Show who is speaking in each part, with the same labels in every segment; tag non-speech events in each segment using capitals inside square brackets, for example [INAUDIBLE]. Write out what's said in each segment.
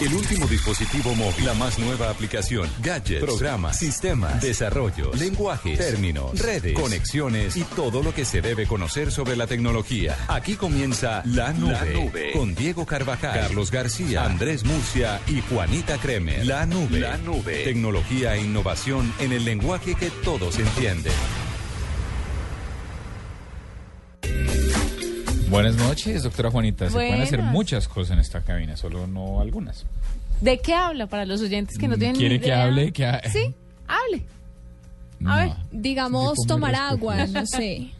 Speaker 1: El último dispositivo móvil, la más nueva aplicación, gadgets, programas, sistemas, desarrollos, lenguajes, términos, redes, conexiones y todo lo que se debe conocer sobre la tecnología. Aquí comienza La Nube, La Nube. con Diego Carvajal, Carlos García, Andrés Murcia y Juanita Kremer. La Nube, La Nube, tecnología e innovación en el lenguaje que todos entienden.
Speaker 2: Buenas noches, doctora Juanita. Se pueden hacer muchas cosas en esta cabina, solo no algunas.
Speaker 3: ¿De qué habla para los oyentes que no tienen
Speaker 2: ¿Quiere
Speaker 3: ni
Speaker 2: que
Speaker 3: idea?
Speaker 2: hable? Que ha-
Speaker 3: Sí, [LAUGHS] hable.
Speaker 2: No,
Speaker 3: A ver,
Speaker 4: Digamos, tomar agua,
Speaker 2: respetuoso.
Speaker 4: no sé.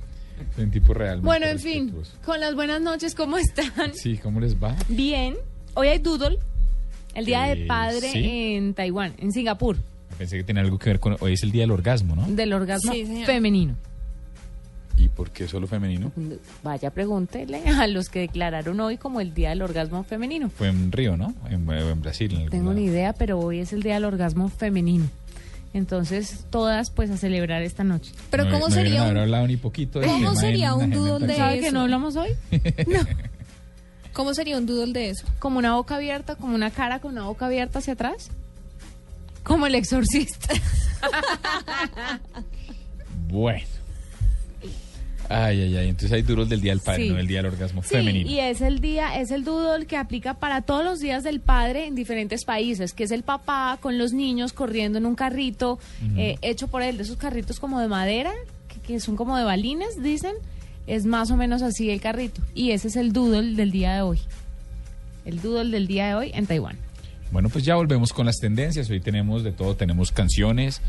Speaker 4: [LAUGHS]
Speaker 2: un tipo realmente
Speaker 3: Bueno, en fin, con las buenas noches, ¿cómo están?
Speaker 2: Sí, ¿cómo les va?
Speaker 3: Bien. Hoy hay Doodle, el Día
Speaker 2: Eh,
Speaker 3: del Padre
Speaker 2: sí.
Speaker 3: en Taiwán, en Singapur,
Speaker 2: Pensé que tenía algo que ver con... Hoy es el día del orgasmo, ¿no?
Speaker 3: del orgasmo
Speaker 4: Sí, señor.
Speaker 3: femenino.
Speaker 2: ¿Y por qué solo femenino?
Speaker 3: Vaya, pregúntele a los que declararon hoy como el Día del Orgasmo Femenino.
Speaker 2: Fue en Río, ¿no? En, en Brasil. En
Speaker 3: Tengo ni idea, pero hoy es el Día del Orgasmo Femenino. Entonces, todas pues a celebrar esta noche.
Speaker 4: Pero
Speaker 2: No-
Speaker 4: ¿cómo
Speaker 2: no
Speaker 4: sería un-
Speaker 2: hablado ni poquito del
Speaker 4: ¿Cómo sería un doodle de.
Speaker 3: ¿Sabe que
Speaker 4: eso.
Speaker 3: no hablamos hoy? [LAUGHS]
Speaker 4: ¿Cómo sería un doodle de eso?
Speaker 3: Como una boca abierta, como una cara con una boca abierta hacia atrás. Como el exorcista. [LAUGHS]
Speaker 2: Bueno. Ay, ay, ay. Entonces hay duros del Día del Padre,
Speaker 3: Sí.
Speaker 2: no del Día del Orgasmo
Speaker 3: Sí,
Speaker 2: Femenino.
Speaker 3: y es el día, es el doodle que aplica para todos los días del padre en diferentes países, que es el papá con los niños corriendo en un carrito eh, hecho por él, de esos carritos como de madera, que, que son como de balines, dicen. Es más o menos así el carrito. Y ese es el doodle del día de hoy. El doodle del día de hoy en Taiwán.
Speaker 2: Bueno, pues ya volvemos con las tendencias. Hoy tenemos de todo, tenemos canciones,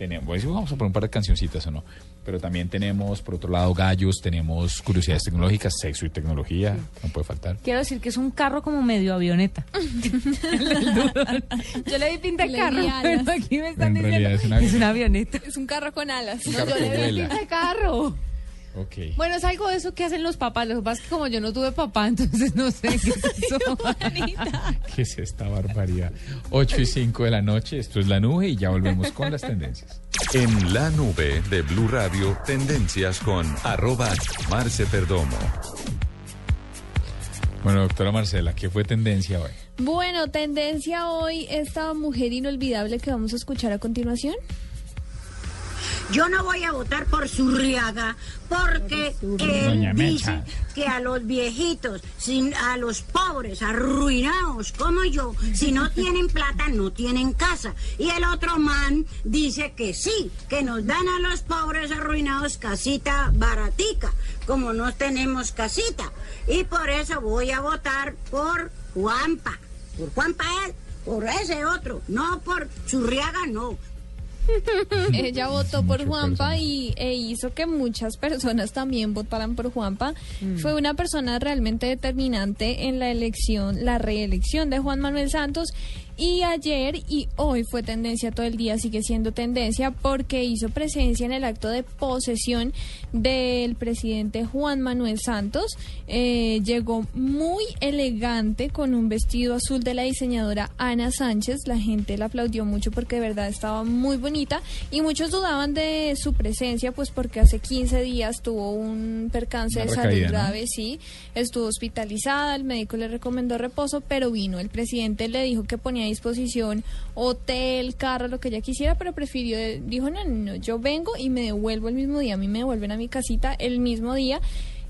Speaker 2: tenemos, vamos a poner un par de cancioncitas o no, pero también tenemos, por otro lado, gallos, tenemos curiosidades tecnológicas, sexo y tecnología, no puede faltar.
Speaker 3: Quiero decir que es un carro como medio avioneta. [LAUGHS] Yo le di pinta de carro, pero aquí me están
Speaker 2: En
Speaker 3: diciendo
Speaker 2: es una
Speaker 3: es una avioneta.
Speaker 4: Es un carro con alas.
Speaker 2: Un carro
Speaker 3: Yo le di pinta de carro.
Speaker 2: Ok.
Speaker 3: Bueno, es algo de eso que hacen los papás. Lo que pasa es que como yo no tuve papá, [LAUGHS] entonces no sé qué es eso. [LAUGHS]
Speaker 2: ¿Qué es esta barbaridad? 8 y 5 de la noche, esto es La Nube y ya volvemos con las tendencias.
Speaker 1: En La Nube de Blue Radio, tendencias con arroba Marce Perdomo.
Speaker 2: Bueno, doctora Marcela, ¿qué fue tendencia hoy?
Speaker 4: Bueno, tendencia hoy, esta mujer inolvidable que vamos a escuchar a continuación.
Speaker 5: Yo no voy a votar por Zurriaga porque él dice que a los viejitos, sin, a los pobres, arruinados como yo, si no [LAUGHS] tienen plata, no tienen casa. Y el otro man dice que sí, que nos dan a los pobres arruinados casita baratica, como no tenemos casita. Y por eso voy a votar por Juanpa. Por Juanpa él, por ese otro, no por Zurriaga, no. [LAUGHS]
Speaker 4: Ella votó por Juanpa y e hizo que muchas personas también votaran por Juanpa. Fue una persona realmente determinante en la elección, la reelección de Juan Manuel Santos. Y ayer y hoy fue tendencia todo el día, sigue siendo tendencia porque hizo presencia en el acto de posesión del presidente Juan Manuel Santos. Eh, llegó muy elegante con un vestido azul de la diseñadora Ana Sánchez. La gente la aplaudió mucho porque de verdad estaba muy bonita y muchos dudaban de su presencia pues porque hace 15 días tuvo un percance de salud grave, sí, estuvo hospitalizada, el médico le recomendó reposo, pero vino. El presidente le dijo que ponía disposición hotel, carro, lo que ella quisiera, pero prefirió, dijo, no, no, yo vengo y me devuelvo el mismo día, a mí me devuelven a mi casita el mismo día.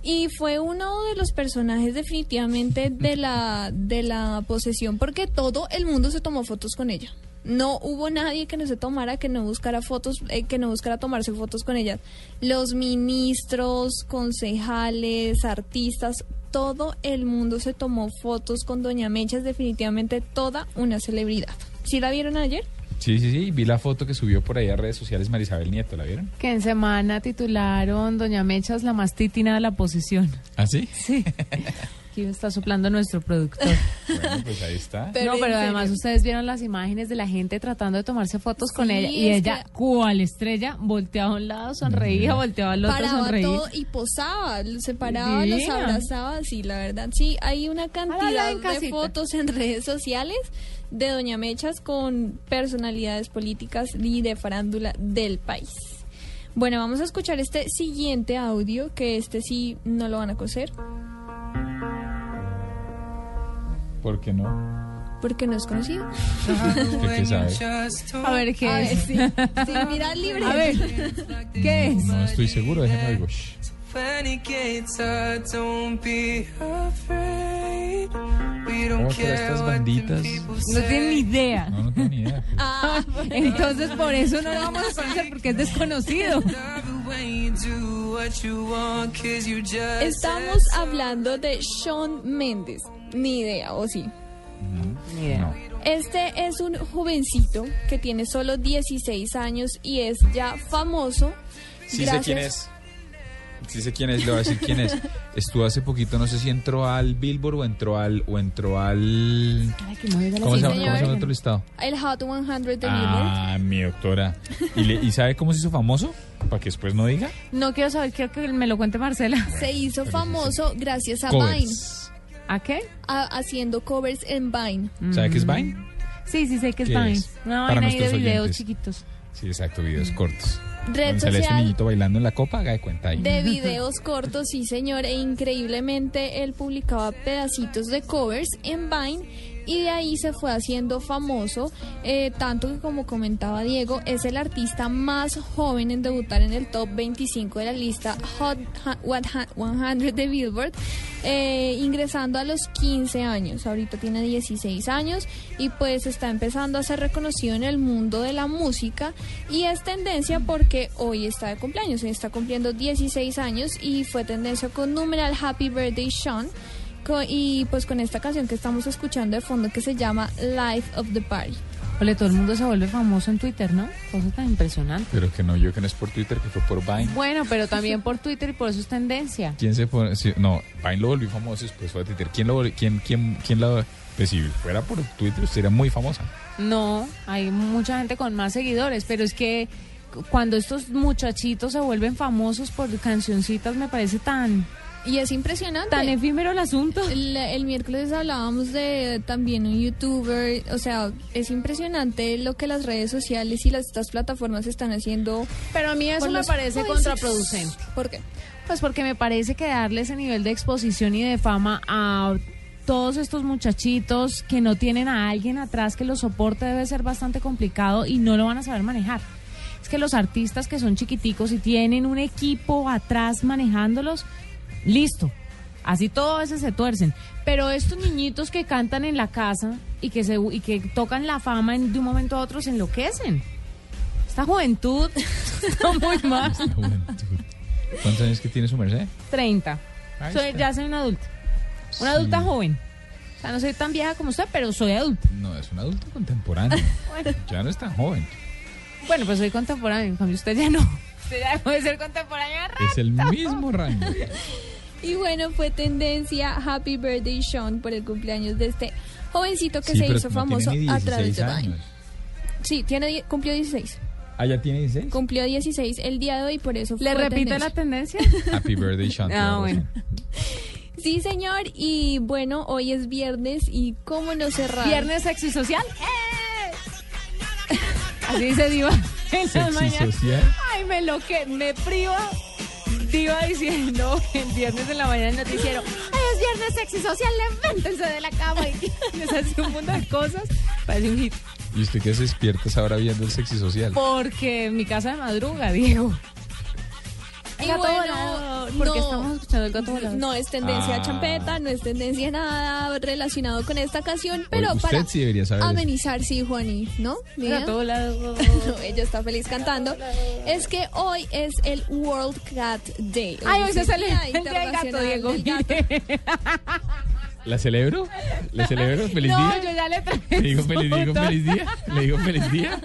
Speaker 4: Y fue uno de los personajes definitivamente de la, de la posesión, porque todo el mundo se tomó fotos con ella. No hubo nadie que no se tomara, que no buscara fotos, eh, que no buscara tomarse fotos con ella. Los ministros, concejales, artistas, todo el mundo se tomó fotos con Doña Mecha, es definitivamente toda una celebridad. ¿Sí la vieron ayer?
Speaker 2: Sí, sí, sí, vi la foto que subió por ahí a redes sociales Marisabel Nieto, ¿la vieron?
Speaker 3: Que en semana titularon Doña Mecha es la más titina de la posesión.
Speaker 2: ¿Ah, sí?
Speaker 3: Sí. [LAUGHS] aquí me está soplando nuestro productor. [LAUGHS]
Speaker 2: Bueno, pues ahí está.
Speaker 4: Pero
Speaker 3: no, pero
Speaker 4: serio.
Speaker 3: además ustedes vieron las imágenes de la gente tratando de tomarse fotos con ella y ella,
Speaker 4: que-
Speaker 3: cual estrella, volteaba a un lado, sonreía, volteaba al otro,
Speaker 4: paraba
Speaker 3: sonreía.
Speaker 4: todo y posaba, se paraba, los abrazaba, sí, la verdad, sí, hay una cantidad de
Speaker 3: casita.
Speaker 4: fotos en [LAUGHS] redes sociales de Doña Mechas con personalidades políticas y de farándula del país. Bueno, vamos a escuchar este siguiente audio, que este sí no lo van a coser,
Speaker 2: ¿Por qué no?
Speaker 4: porque no es conocido.
Speaker 2: ¿Usted [LAUGHS] qué sabe?
Speaker 3: A ver qué
Speaker 4: A ver,
Speaker 3: es.
Speaker 4: sí, sí, mira el libreto.
Speaker 3: A ver, ¿qué es?
Speaker 2: No estoy seguro, déjeme algo. Oh, pero estas banditas.
Speaker 3: No
Speaker 6: say.
Speaker 3: tiene ni idea.
Speaker 2: No, no tengo ni idea. pues. [LAUGHS]
Speaker 4: Ah,
Speaker 3: Entonces por eso no lo vamos a conocer porque es desconocido.
Speaker 4: Estamos hablando de Shawn Mendes. Ni idea, ¿o sí?
Speaker 3: Ni idea.
Speaker 2: No.
Speaker 4: Este es un jovencito que tiene solo 16 años y es ya famoso.
Speaker 2: Sí sé quién es. Sí sé quién es, le voy a decir quién es. [LAUGHS] Estuvo hace poquito, no sé si entró al Billboard o entró al... O entró al
Speaker 3: Ay, que mueve la
Speaker 2: ¿Cómo, se. ¿Cómo se llama el otro listado?
Speaker 4: El Hot 100 de Billboard.
Speaker 2: Ah, mi doctora. ¿Y, le- ¿Y sabe cómo se hizo famoso? Para que después no diga.
Speaker 3: No quiero saber, quiero que me lo cuente Marcela.
Speaker 4: Se hizo famoso gracias a Vine.
Speaker 3: ¿A qué?
Speaker 4: a- haciendo covers en Vine.
Speaker 2: ¿Sabe qué es Vine?
Speaker 3: Sí, sí sé que es
Speaker 2: ¿Qué
Speaker 3: Vine.
Speaker 2: es?
Speaker 3: Una
Speaker 2: Para
Speaker 3: vaina ahí de
Speaker 2: nuestros
Speaker 3: videos
Speaker 2: oyentes.
Speaker 3: chiquitos.
Speaker 2: Sí, exacto, videos cortos.
Speaker 4: Red
Speaker 2: sale este
Speaker 4: social
Speaker 2: niñito bailando en la copa, haga de cuenta ahí.
Speaker 4: de [LAUGHS] videos cortos, sí señor, e increíblemente él publicaba pedacitos de covers en Vine y de ahí se fue haciendo famoso, eh, tanto que como comentaba Diego, es el artista más joven en debutar en el top 25 de la lista Hot 100 de Billboard, eh, ingresando a los 15 años, ahorita tiene 16 años y pues está empezando a ser reconocido en el mundo de la música y es tendencia porque hoy está de cumpleaños, está cumpliendo 16 años y fue tendencia con numeral Happy Birthday Sean y pues con esta canción que estamos escuchando de fondo que se llama Life of the Party.
Speaker 3: Ole, todo el mundo se vuelve famoso en Twitter, ¿no? Cosa tan impresionante.
Speaker 2: Pero que no, yo que no es por Twitter, que fue por Vine.
Speaker 3: Bueno, pero [LAUGHS] también por Twitter y por eso es tendencia.
Speaker 2: ¿Quién se pone? sí, no, Vine lo volvió famoso, después fue a Twitter. ¿Quién lo volvió? ¿Quién, quién, quién la.? Pues si fuera por Twitter, usted era muy famosa.
Speaker 3: No, hay mucha gente con más seguidores, pero es que cu- cuando estos muchachitos se vuelven famosos por cancioncitas me parece tan
Speaker 4: Y es impresionante.
Speaker 3: tan efímero el asunto.
Speaker 4: El, el miércoles hablábamos de también un youtuber, o sea, es impresionante lo que las redes sociales y las, estas plataformas están haciendo.
Speaker 3: Pero a mí eso me
Speaker 4: los
Speaker 3: parece contraproducente.
Speaker 4: ¿Por qué?
Speaker 3: Pues porque me parece que darle ese nivel de exposición y de fama a todos estos muchachitos que no tienen a alguien atrás que los soporte debe ser bastante complicado y no lo van a saber manejar. Es que los artistas que son chiquiticos y tienen un equipo atrás manejándolos, listo. Así todo a veces se tuercen. Pero estos niñitos que cantan en la casa y que, se, y que tocan la fama en- de un momento a otro se enloquecen. Esta juventud [LAUGHS] está muy mal.
Speaker 2: ¿Cuántos años que tiene su merced?
Speaker 3: 30.
Speaker 2: Ahí
Speaker 3: Soy, ya soy una adulta. Una
Speaker 2: Sí.
Speaker 3: adulta joven. O sea, no soy tan vieja como usted, pero soy adulta.
Speaker 2: No, es un adulto contemporáneo. [LAUGHS] Ya no es tan joven.
Speaker 3: Bueno, pues soy contemporánea. En cambio, usted ya no. Puede ser contemporánea. de
Speaker 2: Es el mismo rango. [LAUGHS]
Speaker 4: Y bueno, fue tendencia Happy Birthday Sean por el cumpleaños de este jovencito que
Speaker 2: Sí,
Speaker 4: se hizo
Speaker 2: no
Speaker 4: famoso a través
Speaker 2: 16
Speaker 4: de Vine.
Speaker 2: años.
Speaker 4: Sí, tiene, cumplió 16.
Speaker 2: Ah, ya tiene 16.
Speaker 4: Cumplió 16 el día de hoy, por eso
Speaker 3: ¿Le
Speaker 4: fue
Speaker 3: repite la
Speaker 4: tendencia. [LAUGHS]
Speaker 2: Happy birthday, Sean.
Speaker 3: Ah, bueno.
Speaker 4: Sí, señor, y bueno, hoy es viernes y cómo no cerrar.
Speaker 3: Viernes sexy social. Así dice Diva en las
Speaker 2: Sexy
Speaker 3: mañanas.
Speaker 2: social.
Speaker 3: Ay, me lo que me priva. Diva diciendo el viernes en la mañana en el noticiero. Ay, es viernes sexy social, levántense de la cama y [LAUGHS] les hace un montón de cosas. Parece un hit.
Speaker 2: ¿Y usted qué se despierta ahora viendo el sexy social?
Speaker 3: Porque en mi casa de madruga, Diego. Gato
Speaker 4: bueno,
Speaker 3: volador, porque
Speaker 4: no-
Speaker 3: estamos escuchando el gato volador.
Speaker 4: No es tendencia
Speaker 2: Ah.
Speaker 4: champeta, no es tendencia nada relacionado con esta canción, pero
Speaker 2: usted
Speaker 4: para
Speaker 2: sí debería saber eso.
Speaker 4: amenizar, sí, Juani, ¿no? Mira.
Speaker 3: gato volador. [LAUGHS]
Speaker 4: No, ella está feliz cantando. Es que hoy es el World Cat Day.
Speaker 3: Ay, hoy se celebra
Speaker 4: Día
Speaker 3: el día del gato, Diego.
Speaker 4: del Gato. [LAUGHS]
Speaker 2: ¿La celebro? ¿Le celebro? [LAUGHS] ¿Feliz
Speaker 3: No,
Speaker 2: día?
Speaker 3: yo ya le traje.
Speaker 2: Le digo feliz, digo feliz día. Le digo feliz día.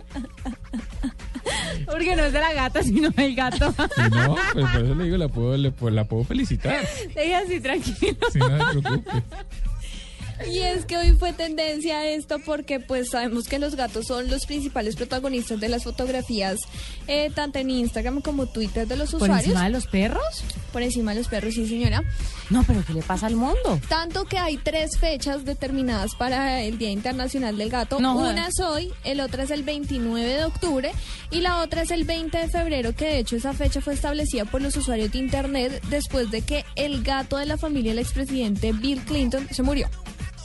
Speaker 2: [LAUGHS]
Speaker 3: Porque no es de la gata, sino del gato.
Speaker 2: No, pues por eso le digo, la puedo, le, puedo- la puedo felicitar.
Speaker 3: Deja así tranquilo.
Speaker 2: Sí, no se preocupe. [LAUGHS]
Speaker 4: Y es que hoy fue tendencia esto porque pues sabemos que los gatos son los principales protagonistas de las fotografías, eh, tanto en Instagram como Twitter de los
Speaker 3: ¿Por
Speaker 4: usuarios.
Speaker 3: encima de los perros?
Speaker 4: Por encima de los perros, sí señora.
Speaker 3: No, pero ¿qué le pasa al mundo?
Speaker 4: Tanto que hay tres fechas determinadas para el Día Internacional del Gato.
Speaker 3: No.
Speaker 4: Una es hoy, el otra es el 29 de octubre y la otra es el 20 de febrero, que de hecho esa fecha fue establecida por los usuarios de Internet después de que el gato de la familia del expresidente Bill Clinton se murió.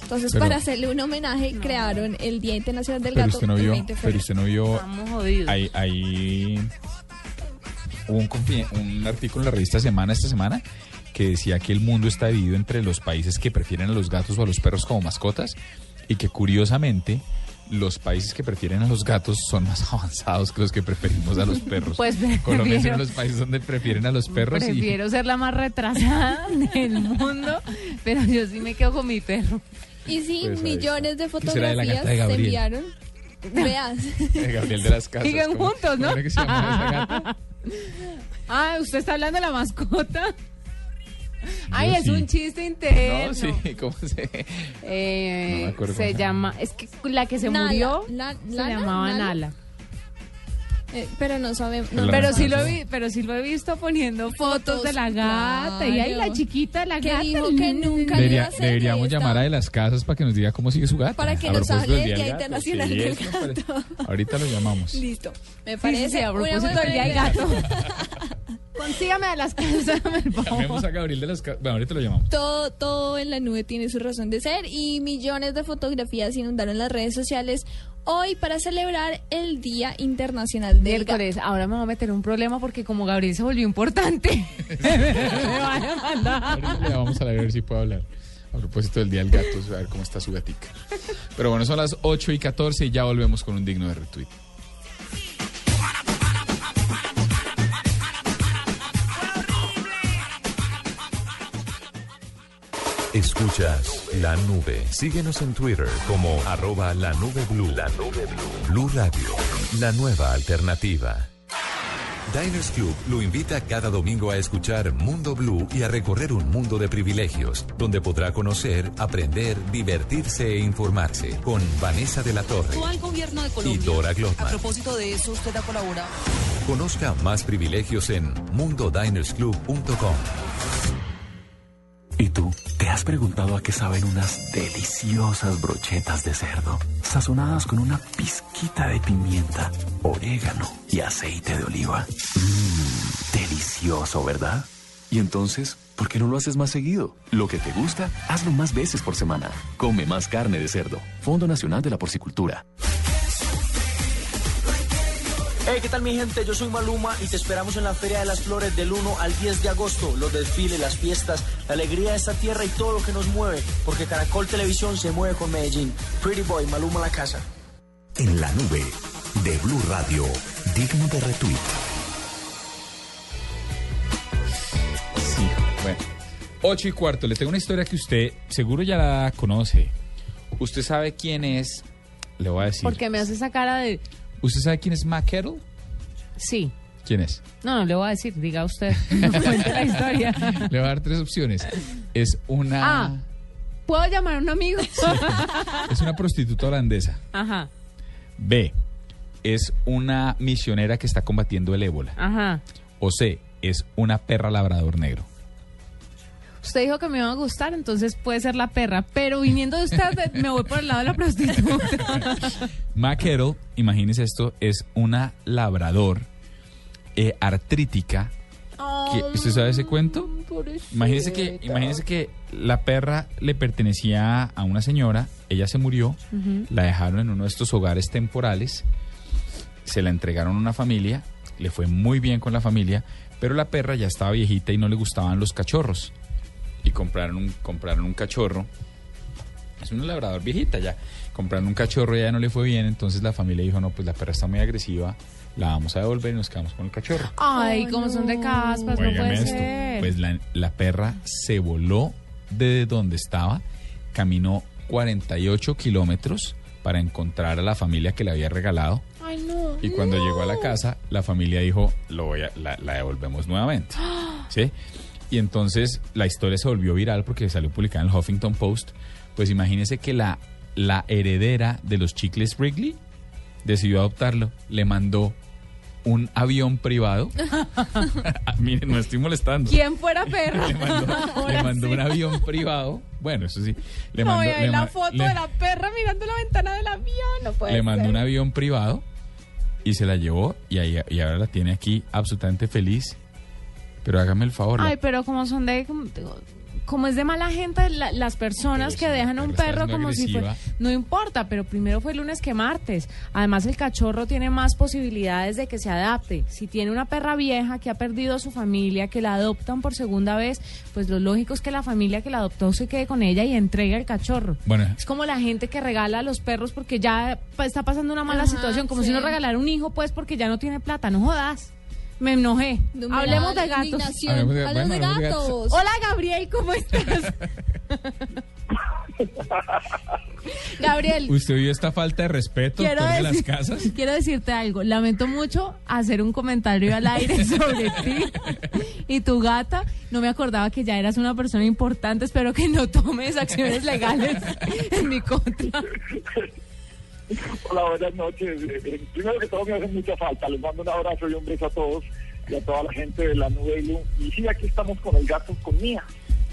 Speaker 4: Entonces,
Speaker 2: Pero-
Speaker 4: para hacerle un homenaje, crearon el Día Internacional del
Speaker 2: Pero
Speaker 4: Gato
Speaker 2: usted no
Speaker 4: el
Speaker 2: vio,
Speaker 4: 20 de
Speaker 2: pero usted no vio
Speaker 3: Estamos jodidos.
Speaker 2: Hay, hay hubo un, un artículo en la revista Semana esta semana que decía que el mundo está dividido entre los países que prefieren a los gatos o a los perros como mascotas y que curiosamente los países que prefieren a los gatos son más [LAUGHS] avanzados que los que preferimos a los perros.
Speaker 3: Pues, pre-
Speaker 2: Colombia es uno
Speaker 3: prefiero-
Speaker 2: de los países donde prefieren a los perros y
Speaker 3: Prefiero ser la más retrasada [LAUGHS] del mundo, pero yo sí me quedo con mi perro.
Speaker 4: Y sí,
Speaker 2: Pues
Speaker 4: millones de
Speaker 2: ¿Qué será de
Speaker 4: fotografías
Speaker 2: gata de
Speaker 4: se
Speaker 2: Gabriel?
Speaker 4: enviaron. Veas.
Speaker 2: Gabriel de las Casas.
Speaker 3: Siguen
Speaker 2: ¿cómo-
Speaker 3: juntos, ¿no?
Speaker 2: que se llamaba esa gata? [LAUGHS]
Speaker 3: Ah, ¿usted está hablando de la mascota? Ay,
Speaker 2: Yo
Speaker 3: es
Speaker 2: sí.
Speaker 3: un chiste interno.
Speaker 2: No, sí, [LAUGHS] ¿cómo se...?
Speaker 3: Eh,
Speaker 2: No me acuerdo
Speaker 3: se
Speaker 2: cómo
Speaker 3: llama, es que la que se
Speaker 4: Nala,
Speaker 3: murió
Speaker 4: La-
Speaker 3: se llamaba
Speaker 4: Nala.
Speaker 3: Nala.
Speaker 4: Eh, pero no sabemos. no,
Speaker 2: Pero no,
Speaker 3: sí lo vi, pero sí lo he visto poniendo fotos,
Speaker 4: Fotos,
Speaker 3: de la gata y ahí la chiquita de la
Speaker 4: Que
Speaker 3: gata.
Speaker 4: dijo que nunca
Speaker 2: Debería-
Speaker 4: a
Speaker 2: deberíamos llamar a de las casas para que nos diga cómo sigue su gata.
Speaker 4: Para que
Speaker 2: A
Speaker 4: nos hable
Speaker 2: del
Speaker 4: Día
Speaker 2: gato.
Speaker 4: Internacional
Speaker 2: Sí,
Speaker 4: del
Speaker 2: parece.
Speaker 4: Gato.
Speaker 2: Ahorita lo llamamos.
Speaker 4: Listo. Me
Speaker 3: Sí, sí,
Speaker 4: parece.
Speaker 3: sí, a
Speaker 4: una
Speaker 3: propósito
Speaker 4: buena
Speaker 3: del día del
Speaker 4: idea.
Speaker 3: gato. [LAUGHS] Consígame a las casas, por
Speaker 2: Llamemos
Speaker 3: favor.
Speaker 2: a Gabriel de las casas. Bueno, ahorita lo llamamos.
Speaker 4: Todo, todo en la nube tiene su razón de ser y millones de fotografías inundaron las redes sociales hoy para celebrar el Día Internacional del Gato.
Speaker 3: Miércoles, ahora me voy a meter un problema porque como Gabriel se volvió importante, [LAUGHS] me van a mandar.
Speaker 2: Ahorita ver si puede hablar. A propósito del día del gato, a ver cómo está su gatica. Pero bueno, son las 8 y 14 y ya volvemos con un digno de retweet.
Speaker 1: Escuchas la nube. Síguenos en Twitter como arroba la nube blue. La nube blue. Blue Radio, la nueva alternativa. Diners Club lo invita cada domingo a escuchar Mundo Blue y a recorrer un mundo de privilegios, donde podrá conocer, aprender, divertirse e informarse con Vanessa de la Torre
Speaker 7: al gobierno de
Speaker 1: y. Dora
Speaker 7: A
Speaker 1: Glotman.
Speaker 7: propósito de eso, usted ha colaborado.
Speaker 1: Conozca más privilegios en mundodinersclub.com.
Speaker 8: ¿Y tú? ¿Te has preguntado a qué saben unas deliciosas brochetas de cerdo? Sazonadas con una pizquita de pimienta, orégano y aceite de oliva. Mmm, delicioso, ¿verdad? Y entonces, ¿por qué no lo haces más seguido? Lo que te gusta, hazlo más veces por semana. Come más carne de cerdo. Fondo Nacional de la Porcicultura.
Speaker 9: Hey, ¿qué tal mi gente? Yo soy Maluma y te esperamos en la Feria de las Flores del 1 al 10 de agosto. Los desfiles, las fiestas, la alegría de esta tierra y todo lo que nos mueve. Porque Caracol Televisión se mueve con Medellín. Pretty Boy, Maluma la casa.
Speaker 10: En la nube de Blue Radio, digno de retweet.
Speaker 2: Sí, bueno. 8 y cuarto, le tengo una historia que usted seguro ya la conoce. ¿Usted sabe quién es? Le voy a decir.
Speaker 3: Porque me hace esa cara de...
Speaker 2: ¿Usted sabe quién es Matt Kettle?
Speaker 3: Sí.
Speaker 2: ¿Quién es?
Speaker 3: No, no le voy a decir, diga usted. [LAUGHS] [LAUGHS] Cuente la historia.
Speaker 2: Le voy a dar tres opciones. Es una,
Speaker 3: Ah. ¿Puedo llamar a un amigo?
Speaker 2: es una prostituta holandesa.
Speaker 3: Ajá,
Speaker 2: B. Es una misionera que está combatiendo el ébola.
Speaker 3: ajá.
Speaker 2: O C. Es una perra labrador negro.
Speaker 3: Usted dijo que me iba a gustar, entonces puede ser la perra. Pero viniendo de usted, me voy por el lado de la prostituta. [LAUGHS]
Speaker 2: Kettle, imagínese esto, es una labrador eh, artrítica. que- ¿Usted sabe ese cuento? Imagínese que, imagínese que la perra le pertenecía a una señora, ella se murió, la dejaron en uno de estos hogares temporales, se la entregaron a una familia, le fue muy bien con la familia, pero la perra ya estaba viejita y no le gustaban los cachorros. Y compraron un, compraron un cachorro. Es una labrador viejita ya. Compraron un cachorro y ya no le fue bien, entonces la familia dijo, no, pues la perra está muy agresiva, la vamos a devolver y nos quedamos con el cachorro.
Speaker 3: Ay, como son de caspas, no puede
Speaker 2: esto.
Speaker 3: ser.
Speaker 2: Pues la, la perra se voló de donde estaba, caminó 48 kilómetros para encontrar a la familia que le había regalado.
Speaker 3: Ay, no.
Speaker 2: Y cuando llegó a la casa, la familia dijo, lo voy a, la, la devolvemos nuevamente. [GASPS] ¿Sí? Y entonces la historia se volvió viral porque salió publicada en el Huffington Post. Pues imagínese que la, la heredera de los chicles Wrigley decidió adoptarlo. Le mandó un avión privado. [LAUGHS] Miren, no estoy molestando.
Speaker 3: ¿Quién fuera perra? [LAUGHS]
Speaker 2: Le mandó, [LAUGHS]
Speaker 3: Ahora
Speaker 2: le mandó
Speaker 3: sí.
Speaker 2: un avión privado. Bueno, eso sí. Le
Speaker 3: no,
Speaker 2: mandó,
Speaker 3: ahí
Speaker 2: le
Speaker 3: la foto
Speaker 2: le-
Speaker 3: de la perra mirando la ventana del avión. No puede
Speaker 2: le mandó
Speaker 3: ser.
Speaker 2: un avión privado y se la llevó y, ahí, y ahora la tiene aquí absolutamente feliz. Pero hágame el favor. la-
Speaker 3: Ay, pero como son de... Como, como es de mala gente la- las personas
Speaker 2: Pero
Speaker 3: que dejan a un perro como si fuera... No importa, pero primero fue lunes que martes. Además, el cachorro tiene más posibilidades de que se adapte. Si tiene una perra vieja que ha perdido a su familia, que la adoptan por segunda vez, pues lo lógico es que la familia que la adoptó se quede con ella y entregue el cachorro.
Speaker 2: Bueno,
Speaker 3: Es como la gente que regala a los perros porque ya está pasando una mala
Speaker 4: Ajá,
Speaker 3: situación, como si uno regalara un hijo pues porque ya no tiene plata, no jodas. Me enojé.
Speaker 4: Numeral,
Speaker 3: Hablemos de gatos.
Speaker 2: Hablemos de- bueno,
Speaker 4: gatos.
Speaker 3: Hola Gabriel, ¿cómo estás? [LAUGHS] Gabriel,
Speaker 2: ¿Usted vio esta falta de respeto
Speaker 3: quiero,
Speaker 2: las casas? [LAUGHS]
Speaker 3: quiero decirte algo. Lamento mucho hacer un comentario al aire [LAUGHS] sobre ti y tu gata. No me acordaba que ya eras una persona importante. Espero que no tomes acciones legales en mi contra. [LAUGHS]
Speaker 11: Hola, buenas noches. Eh, eh, Primero que todo me hace mucha falta. Les mando un abrazo y un beso a todos y a toda la gente de la nube. Y sí, aquí estamos con el gato, con Mía.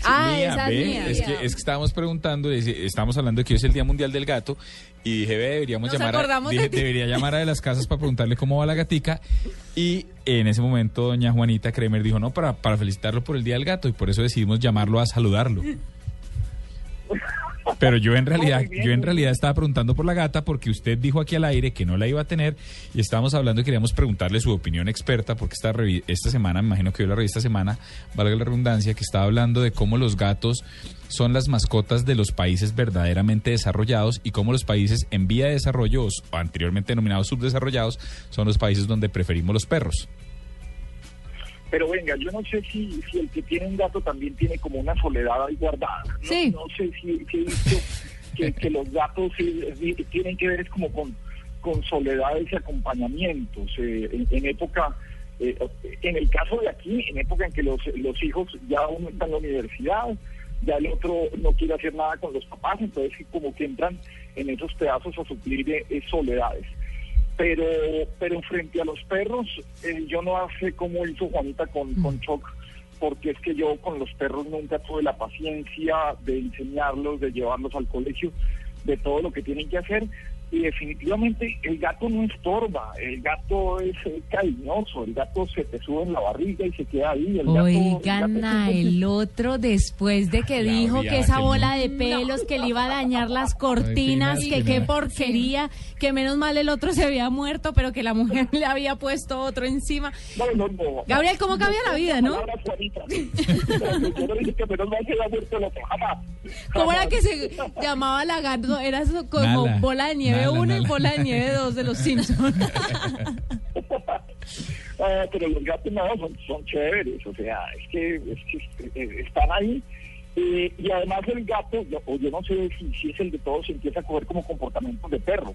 Speaker 3: Ah,
Speaker 2: Mía,
Speaker 3: esa
Speaker 2: ve,
Speaker 3: mía.
Speaker 2: Es que, es que estábamos preguntando, estábamos hablando de que hoy es el Día Mundial del Gato y dije, ve, deberíamos
Speaker 3: Nos
Speaker 2: llamar a, dije,
Speaker 3: de
Speaker 2: debería llamar a de las casas para preguntarle cómo va la gatica y en ese momento doña Juanita Kremer dijo, no, para, para felicitarlo por el Día del Gato y por eso decidimos llamarlo a saludarlo. [LAUGHS] Pero yo en realidad, yo en realidad estaba preguntando por la gata porque usted dijo aquí al aire que no la iba a tener y estábamos hablando y queríamos preguntarle su opinión experta porque esta, esta semana, me imagino que vio la revista Semana, valga la redundancia, que estaba hablando de cómo los gatos son las mascotas de los países verdaderamente desarrollados y cómo los países en vía de desarrollo o anteriormente denominados subdesarrollados son los países donde preferimos los perros.
Speaker 11: Pero venga, yo no sé si, si el que tiene un gato también tiene como una soledad ahí guardada. No,
Speaker 3: Sí.
Speaker 11: no sé si, si he visto que, que los gatos tienen que ver es como con, con soledades y acompañamientos. Eh, en, en época, eh, en el caso de aquí, en época en que los, los hijos ya uno está en la universidad, ya el otro no quiere hacer nada con los papás, entonces como que entran en esos pedazos a suplir eh, eh, soledades pero pero frente a los perros eh, yo no sé cómo hizo Juanita con, con Choc porque es que yo con los perros nunca tuve la paciencia de enseñarlos, de llevarlos al colegio, de todo lo que tienen que hacer y definitivamente el gato no estorba, el gato es eh, cariñoso, el gato se te sube en la barriga y se queda ahí. El gato-
Speaker 3: Oigan
Speaker 11: el gato
Speaker 3: a el otro después de que
Speaker 2: Claudia,
Speaker 3: dijo que esa
Speaker 2: que
Speaker 3: bola
Speaker 2: no.
Speaker 3: de pelos que le iba a dañar las cortinas,
Speaker 2: Ay,
Speaker 3: que qué porquería, que menos mal el otro se había muerto, pero que la mujer [LAUGHS] le había puesto otro encima.
Speaker 11: No, no, no.
Speaker 3: Gabriel, ¿cómo cambia la vida, no? [LAUGHS] ¿Cómo era que se llamaba la gato? Era como
Speaker 2: Nala.
Speaker 3: bola de nieve
Speaker 2: Nala,
Speaker 3: 1 y bola de nieve 2 de los Simpsons. [LAUGHS]
Speaker 11: Ah, pero los gatos no, son, son chéveres, o sea, es que, es que están ahí. Eh, y además el gato, yo, o yo no sé si, si es el de todos, empieza a coger como comportamientos de perro.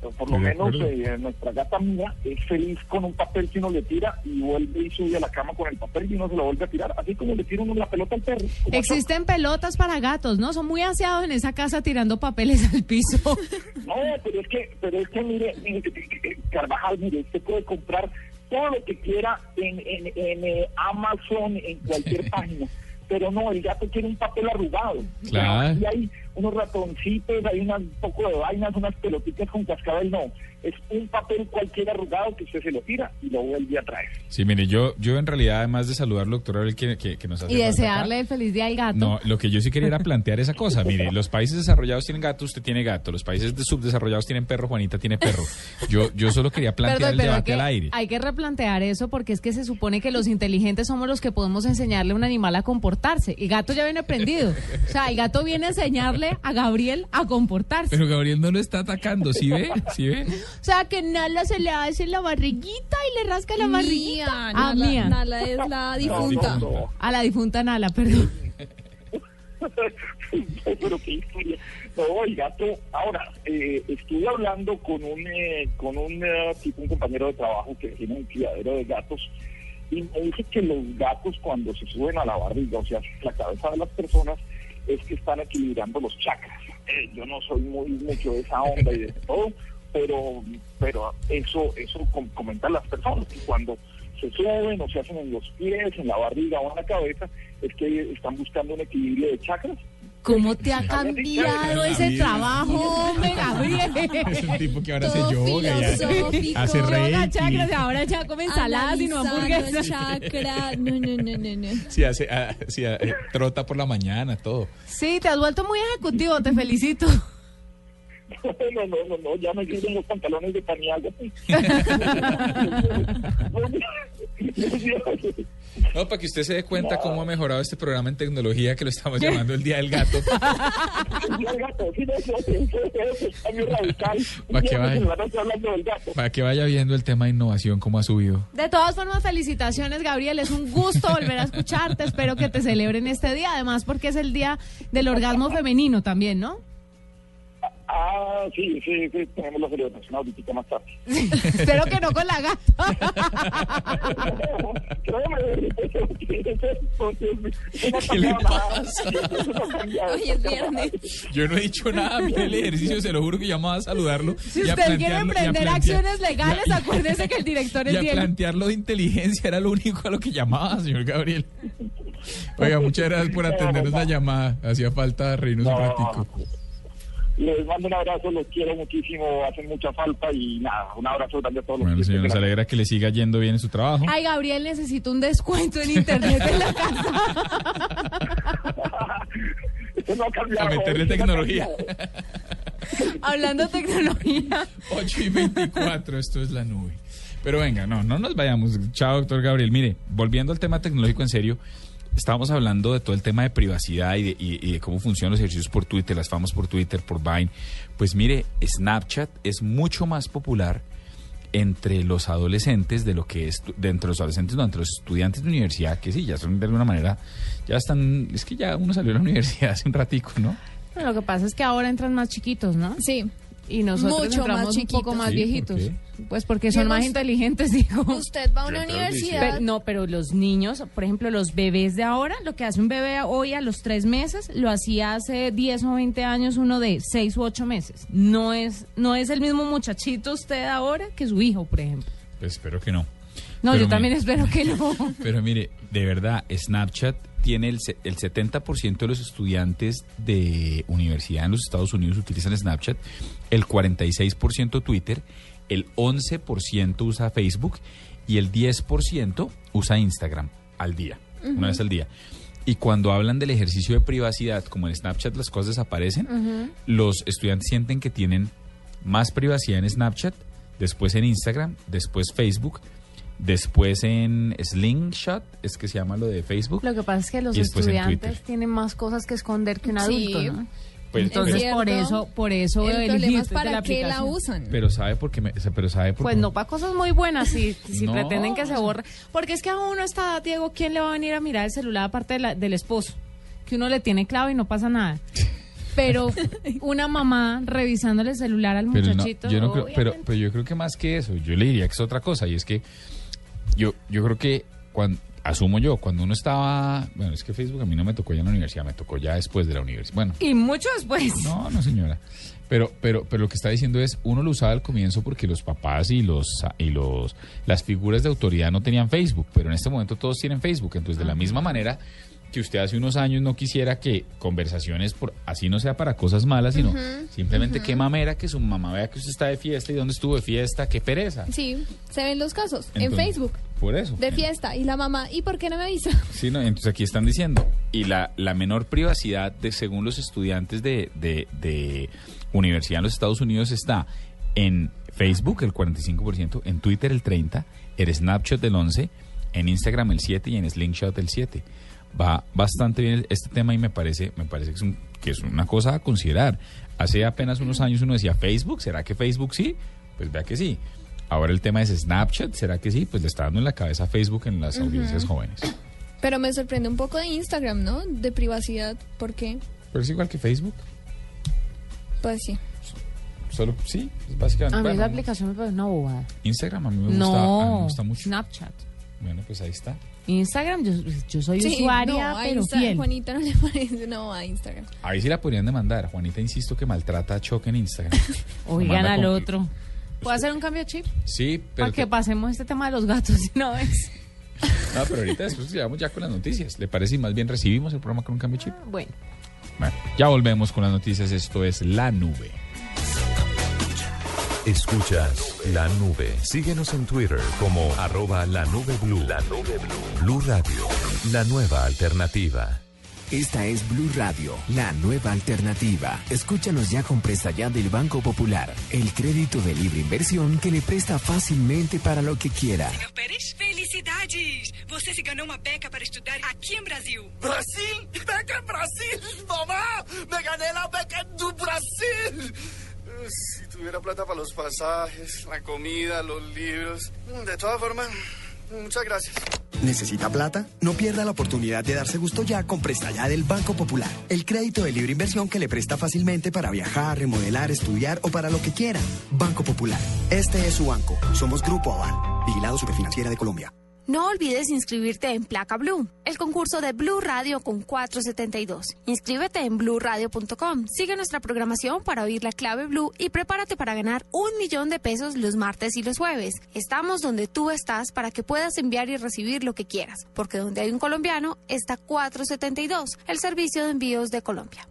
Speaker 11: Pero por lo menos eh, nuestra gata mía es feliz con un papel que uno le tira y vuelve y sube a la cama con el papel y uno se lo vuelve a tirar, así como le tira uno la pelota al perro.
Speaker 3: Existen pelotas para gatos, ¿no? Son muy aseados en esa casa tirando papeles al piso. [LAUGHS]
Speaker 11: No, pero es que, pero es que mire, mire, eh, Carvajal, mire, usted puede comprar todo lo que quiera en, en, en eh, Amazon, en cualquier página. Pero no, el gato tiene un papel arrugado.
Speaker 2: Claro.
Speaker 11: Y hay unos ratoncitos, hay unas- un poco de vainas, unas pelotitas con cascabel, no. Es un papel cualquier arrugado que usted se lo tira y lo vuelve a traer.
Speaker 2: Sí, mire, yo, yo en realidad, además de saludarlo, doctor Abel, que, que, que nos hace
Speaker 3: Y
Speaker 2: acá,
Speaker 3: desearle el feliz día al gato.
Speaker 2: No, lo que yo sí quería era plantear esa cosa. Mire, los países desarrollados tienen gato, usted tiene gato. Los países de- subdesarrollados tienen perro, Juanita tiene perro. Yo, yo solo quería plantear
Speaker 3: Perdón,
Speaker 2: el debate
Speaker 3: que,
Speaker 2: al aire.
Speaker 3: hay que replantear eso porque es que se supone que los inteligentes somos los que podemos enseñarle a un animal a comportarse. El gato ya viene aprendido. O sea, el gato viene a enseñarle a Gabriel a comportarse.
Speaker 2: Pero Gabriel no lo está atacando, ¿sí ve? ¿Sí ve?
Speaker 3: O sea, que Nala se le hace la barriguita y le rasca la barriguita.
Speaker 4: Mía,
Speaker 3: ah,
Speaker 4: Nala,
Speaker 3: mía.
Speaker 4: Nala es la difunta.
Speaker 11: No,
Speaker 3: A la difunta Nala, perdón. [LAUGHS]
Speaker 11: Pero qué historia. No, el gato. Ahora, eh, estuve hablando con un, eh, con un eh, tipo, un compañero de trabajo que tiene un criadero de gatos y me dice que los gatos cuando se suben a la barriga, o sea, la cabeza de las personas, es que están equilibrando los chakras. Eh, yo no soy muy mucho de esa onda y de [LAUGHS] todo, pero pero eso eso com- comentan las personas que cuando se suben o se hacen en los pies, en la barriga o en la cabeza, es que están buscando un equilibrio de chakras.
Speaker 3: ¿Cómo te ha cambiado ese trabajo, hombre, [LAUGHS] Gabriel?
Speaker 2: Es un tipo que ahora hace yoga y hace, reiki.
Speaker 3: chakras, ahora ya come ensaladas y no hamburguesas.
Speaker 4: chakra. No, no, no, no, no. [LAUGHS]
Speaker 2: Sí, hace, ah, sí, ah, eh, trota por la mañana, todo.
Speaker 3: Sí, te has vuelto muy ejecutivo, te felicito.
Speaker 11: No, no, no, no, ya me sirven los pantalones de Paniagua. [LAUGHS]
Speaker 2: No, para que usted se dé cuenta cómo ha mejorado este programa en tecnología que lo estamos llamando el Día del Gato. [LAUGHS]
Speaker 11: El.
Speaker 2: Para que vaya viendo el tema de innovación, cómo ha subido.
Speaker 3: De todas formas, felicitaciones, Gabriel. Es un gusto volver a escucharte. Espero que te celebren este día, además porque es el día del orgasmo femenino también, ¿no?
Speaker 11: Ah, sí, sí, sí, tenemos la celebración ahorita más tarde. [LAUGHS]
Speaker 3: Espero que no con la gata. [LAUGHS]
Speaker 2: ¿Qué le pasa?
Speaker 4: Hoy es viernes.
Speaker 2: Yo no he dicho nada, mire el ejercicio, se lo juro que llamaba a saludarlo.
Speaker 3: Si
Speaker 2: y a
Speaker 3: usted quiere
Speaker 2: y
Speaker 3: emprender acciones legales,
Speaker 2: y a-
Speaker 3: acuérdese que el director
Speaker 2: Y
Speaker 3: es
Speaker 2: a
Speaker 3: bien.
Speaker 2: plantearlo de inteligencia era lo único a lo que llamaba, señor Gabriel. Oiga, muchas gracias por atendernos la llamada. Hacía falta reírnos un
Speaker 11: No.
Speaker 2: ratico.
Speaker 11: Les mando un abrazo, los quiero muchísimo, hacen mucha falta y nada, un abrazo grande a todos
Speaker 2: Bueno,
Speaker 11: los
Speaker 2: señor, nos alegra que le siga yendo bien en su trabajo.
Speaker 3: Ay, Gabriel, necesito un descuento en internet en la casa. [LAUGHS]
Speaker 11: No ha cambiado.
Speaker 2: A meterle tecnología.
Speaker 3: Hablando de tecnología.
Speaker 2: 8 y 24, esto es la nube. Pero venga, no, no nos vayamos. Chao, doctor Gabriel. Mire, volviendo al tema tecnológico en serio, estábamos hablando de todo el tema de privacidad y de, y- y de cómo funcionan los ejercicios por Twitter, las famas por Twitter, por Vine. Pues mire, Snapchat es mucho más popular entre los adolescentes de lo que es tu- de entre los adolescentes, no, entre los estudiantes de universidad, que sí, ya son de alguna manera, ya están, es que ya uno salió de la [LAUGHS] universidad hace un ratico, ¿no?
Speaker 3: Pero lo que pasa es que ahora entran más chiquitos, ¿no?
Speaker 4: Sí.
Speaker 3: Y nosotros
Speaker 4: Mucho
Speaker 3: entramos
Speaker 4: más
Speaker 3: un poco más
Speaker 2: Sí,
Speaker 3: viejitos.
Speaker 2: ¿por
Speaker 3: Pues porque son más inteligentes, [LAUGHS] digo.
Speaker 4: Usted va a una universidad.
Speaker 3: Pero- no, pero los niños, por ejemplo, los bebés de ahora, lo que hace un bebé hoy a los tres meses, lo hacía hace 10 o 20 años uno de 6 u 8 meses. No es, no es el mismo muchachito usted ahora que su hijo, por ejemplo.
Speaker 2: Pues espero que no.
Speaker 3: No,
Speaker 2: Pero
Speaker 3: yo
Speaker 2: mire-
Speaker 3: también espero que no. [LAUGHS]
Speaker 2: Pero mire, de verdad, Snapchat tiene el, el 70% de los estudiantes de universidad en los Estados Unidos utilizan Snapchat, el 46% Twitter, el 11% usa Facebook y el 10% usa Instagram al día, una vez al día. Y cuando hablan del ejercicio de privacidad, como en Snapchat las cosas desaparecen, los estudiantes sienten que tienen más privacidad en Snapchat, después en Instagram, después Facebook, después en Slingshot, es que se llama lo de Facebook.
Speaker 3: Lo que pasa es que los estudiantes tienen más cosas que esconder que un
Speaker 4: Sí.
Speaker 3: adulto, ¿no?
Speaker 2: Pues,
Speaker 3: Entonces,
Speaker 4: Es
Speaker 3: por eso, por eso
Speaker 4: El problema es para qué la usan.
Speaker 2: pero sabe por qué me, pero sabe por
Speaker 3: Pues no para cosas muy buenas, si, si
Speaker 2: No,
Speaker 3: pretenden que se borre. Porque es que a uno a esta edad, Diego, ¿quién le va a venir a mirar el celular aparte de la- del esposo? Que uno le tiene clave y no pasa nada. [LAUGHS] Pero una mamá revisándole el celular al
Speaker 2: Pero no,
Speaker 3: muchachito.
Speaker 2: yo no creo, pero, pero yo creo que más que eso, yo le diría que es otra cosa y es que yo, yo creo que cuando asumo yo cuando uno estaba, bueno es que Facebook a mí no me tocó ya en la universidad, me tocó ya después de la universidad. Bueno,
Speaker 3: Y mucho después.
Speaker 2: No, no, señora. Pero, pero, pero lo que está diciendo es, uno lo usaba al comienzo porque los papás y los y los las figuras de autoridad no tenían Facebook, pero en este momento todos tienen Facebook. Entonces, de la misma manera que usted hace unos años no quisiera que conversaciones por así no sea para cosas malas, sino simplemente qué mamera que su mamá vea que usted está de fiesta y dónde estuvo de fiesta, qué pereza.
Speaker 4: Sí, se ven los casos en Facebook
Speaker 2: Por eso.
Speaker 4: de fiesta y la mamá, ¿y por qué no me avisa? [LAUGHS]
Speaker 2: Sí, no, entonces aquí están diciendo, y la, la menor privacidad de según los estudiantes de, de, de universidad en los Estados Unidos está en Facebook el 45%, en Twitter el 30%, en Snapchat el 11%, en Instagram el 7% y en Slingshot el 7%. Va bastante bien este tema y me parece, me parece que, es un- que es una cosa a considerar. Hace apenas unos años uno decía, ¿Facebook? ¿Será que Facebook sí? Pues vea que sí. Ahora el tema es Snapchat, ¿será que sí? Pues le está dando en la cabeza a Facebook en las audiencias jóvenes.
Speaker 4: Pero me sorprende un poco de Instagram, ¿no? De privacidad. ¿Por qué?
Speaker 2: Pero es igual que Facebook.
Speaker 4: Pues sí.
Speaker 2: Solo, sí, básicamente.
Speaker 3: A mí
Speaker 2: bueno,
Speaker 3: la aplicación me parece una bobada.
Speaker 2: Instagram a mí me gusta, a mí me gusta mucho.
Speaker 3: Snapchat.
Speaker 2: Bueno, pues ahí está.
Speaker 3: Instagram, yo, yo soy
Speaker 4: Sí,
Speaker 3: usuaria,
Speaker 4: no, a
Speaker 3: pero
Speaker 4: Insta-
Speaker 3: fiel.
Speaker 4: Juanita no le [LAUGHS] parece bobada a Instagram.
Speaker 2: Ahí sí la podrían demandar. Juanita, insisto que maltrata a Choque en Instagram. [LAUGHS]
Speaker 3: Oigan al
Speaker 2: con-
Speaker 3: otro. ¿Puedo hacer un cambio de chip?
Speaker 2: Sí, pero.
Speaker 3: Para que
Speaker 2: te-
Speaker 3: pasemos este tema de los gatos [LAUGHS] una vez.
Speaker 2: No, pero ahorita después llegamos ya con las noticias. ¿Le parece? Y más bien recibimos el programa con un cambio de chip.
Speaker 3: Bueno.
Speaker 2: Bueno, ya volvemos con las noticias. Esto es La Nube.
Speaker 1: Escuchas la nube. Síguenos en Twitter como arroba la nube blue. La nube blue. Blue Radio, la nueva alternativa.
Speaker 10: Esta es Blue Radio, la nueva alternativa. Escúchanos ya con presta ya del Banco Popular, el crédito de libre inversión que le presta fácilmente para lo que quiera.
Speaker 12: Senhor Pérez, felicidades! Você se ganhou uma beca para estudar aqui em Brasil.
Speaker 13: Brasil? Beca Brasil, mamá. Me gané la beca do Brasil. Si tuviera plata para los pasajes, la comida, los libros. De todas formas, muchas gracias.
Speaker 14: ¿Necesita plata? No pierda la oportunidad de darse gusto ya con Presta Ya del Banco Popular. El crédito de libre inversión que le presta fácilmente para viajar, remodelar, estudiar o para lo que quiera. Banco Popular. Este es su banco. Somos Grupo Aval. Vigilado Superfinanciera de Colombia.
Speaker 15: No olvides inscribirte en Placa Blue, el concurso de Blue Radio con 472. Inscríbete en bluradio.com. Sigue nuestra programación para oír la clave Blue y prepárate para ganar un millón de pesos los martes y los jueves. Estamos donde tú estás para que puedas enviar y recibir lo que quieras, porque donde hay un colombiano está 472, el servicio de envíos de Colombia.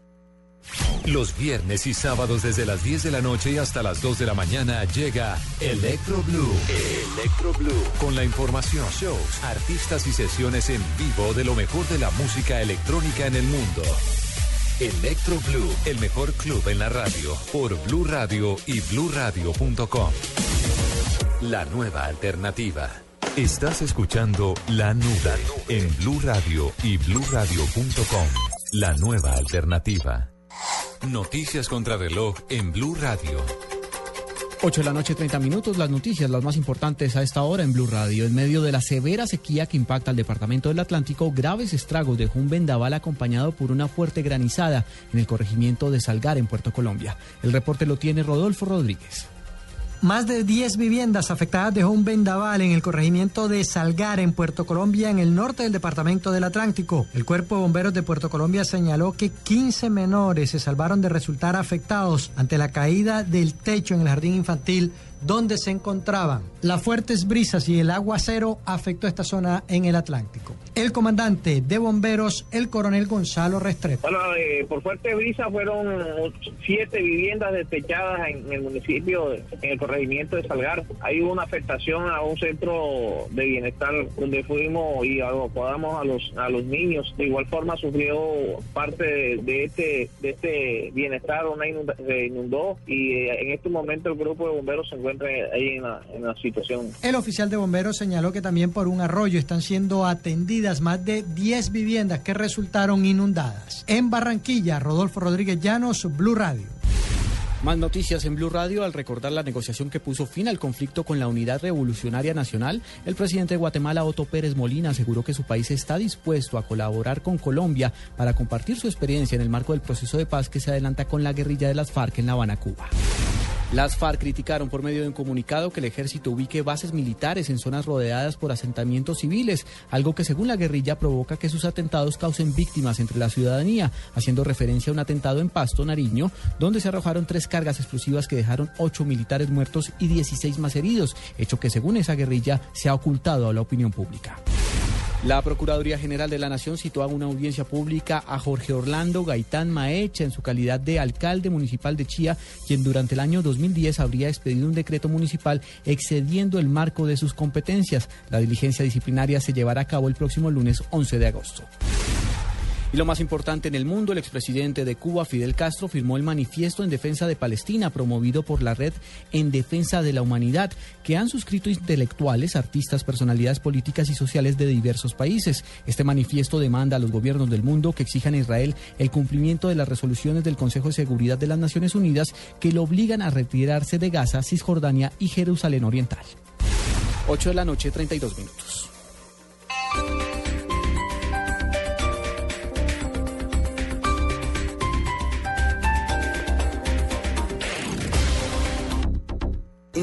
Speaker 1: Los viernes y sábados desde las 10 de la noche y hasta las 2 de la mañana llega Electro Blue. Electro Blue. Con la información, shows, artistas y sesiones en vivo de lo mejor de la música electrónica en el mundo. Electro Blue, el mejor club en la radio, por Blue Radio y bluradio.com. La nueva alternativa. Estás escuchando La Nube en Blue Radio y bluradio.com. La nueva alternativa. Noticias contra reloj en Blue Radio.
Speaker 16: 8 de la noche, 30 minutos. Las noticias, las más importantes a esta hora en Blue Radio. En medio de la severa sequía que impacta al departamento del Atlántico, graves estragos dejó un vendaval acompañado por una fuerte granizada en el corregimiento de Salgar, en Puerto Colombia. El reporte lo tiene Rodolfo Rodríguez.
Speaker 17: Más de 10 viviendas afectadas dejó un vendaval en el corregimiento de Salgar, en Puerto Colombia, en el norte del departamento del Atlántico. El Cuerpo de Bomberos de Puerto Colombia señaló que 15 menores se salvaron de resultar afectados ante la caída del techo en el jardín infantil donde se encontraban. Las fuertes brisas y el aguacero afectó esta zona en el Atlántico. El comandante de bomberos, el coronel Gonzalo Restrepo.
Speaker 18: Bueno, eh, por fuerte brisa fueron siete viviendas despechadas en el municipio, en el corregimiento de Salgar. Hay una afectación a un centro de bienestar donde fuimos y acomodamos a los a los niños. De igual forma sufrió parte de, de este de este bienestar, una inunda- se inundó y eh, en este momento el grupo de bomberos se encuentra ahí en la, en la situación.
Speaker 17: El oficial de bomberos señaló que también por un arroyo están siendo atendidas más de 10 viviendas que resultaron inundadas. En Barranquilla, Rodolfo Rodríguez Llanos, Blue Radio.
Speaker 16: Más noticias en Blue Radio al recordar la negociación que puso fin al conflicto con la Unidad Revolucionaria Nacional. El presidente de Guatemala, Otto Pérez Molina, aseguró que su país está dispuesto a colaborar con Colombia para compartir su experiencia en el marco del proceso de paz que se adelanta con la guerrilla de las FARC en La Habana, Cuba. Las FARC criticaron por medio de un comunicado que el ejército ubique bases militares en zonas rodeadas por asentamientos civiles, algo que según la guerrilla provoca que sus atentados causen víctimas entre la ciudadanía, haciendo referencia a un atentado en Pasto, Nariño, donde se arrojaron tres cargas explosivas que dejaron ocho militares muertos y 16 más heridos, hecho que según esa guerrilla se ha ocultado a la opinión pública. La Procuraduría General de la Nación citó a una audiencia pública a Jorge Orlando Gaitán Maecha en su calidad de alcalde municipal de Chía, quien durante el año 2010 habría expedido un decreto municipal excediendo el marco de sus competencias. La diligencia disciplinaria se llevará a cabo el próximo lunes 11 de agosto. Y lo más importante en el mundo, el expresidente de Cuba, Fidel Castro, firmó el manifiesto en defensa de Palestina, promovido por la red En Defensa de la Humanidad, que han suscrito intelectuales, artistas, personalidades políticas y sociales de diversos países. Este manifiesto demanda a los gobiernos del mundo que exijan a Israel el cumplimiento de las resoluciones del Consejo de Seguridad de las Naciones Unidas que lo obligan a retirarse de Gaza, Cisjordania y Jerusalén Oriental. 8 de la noche, 32 minutos.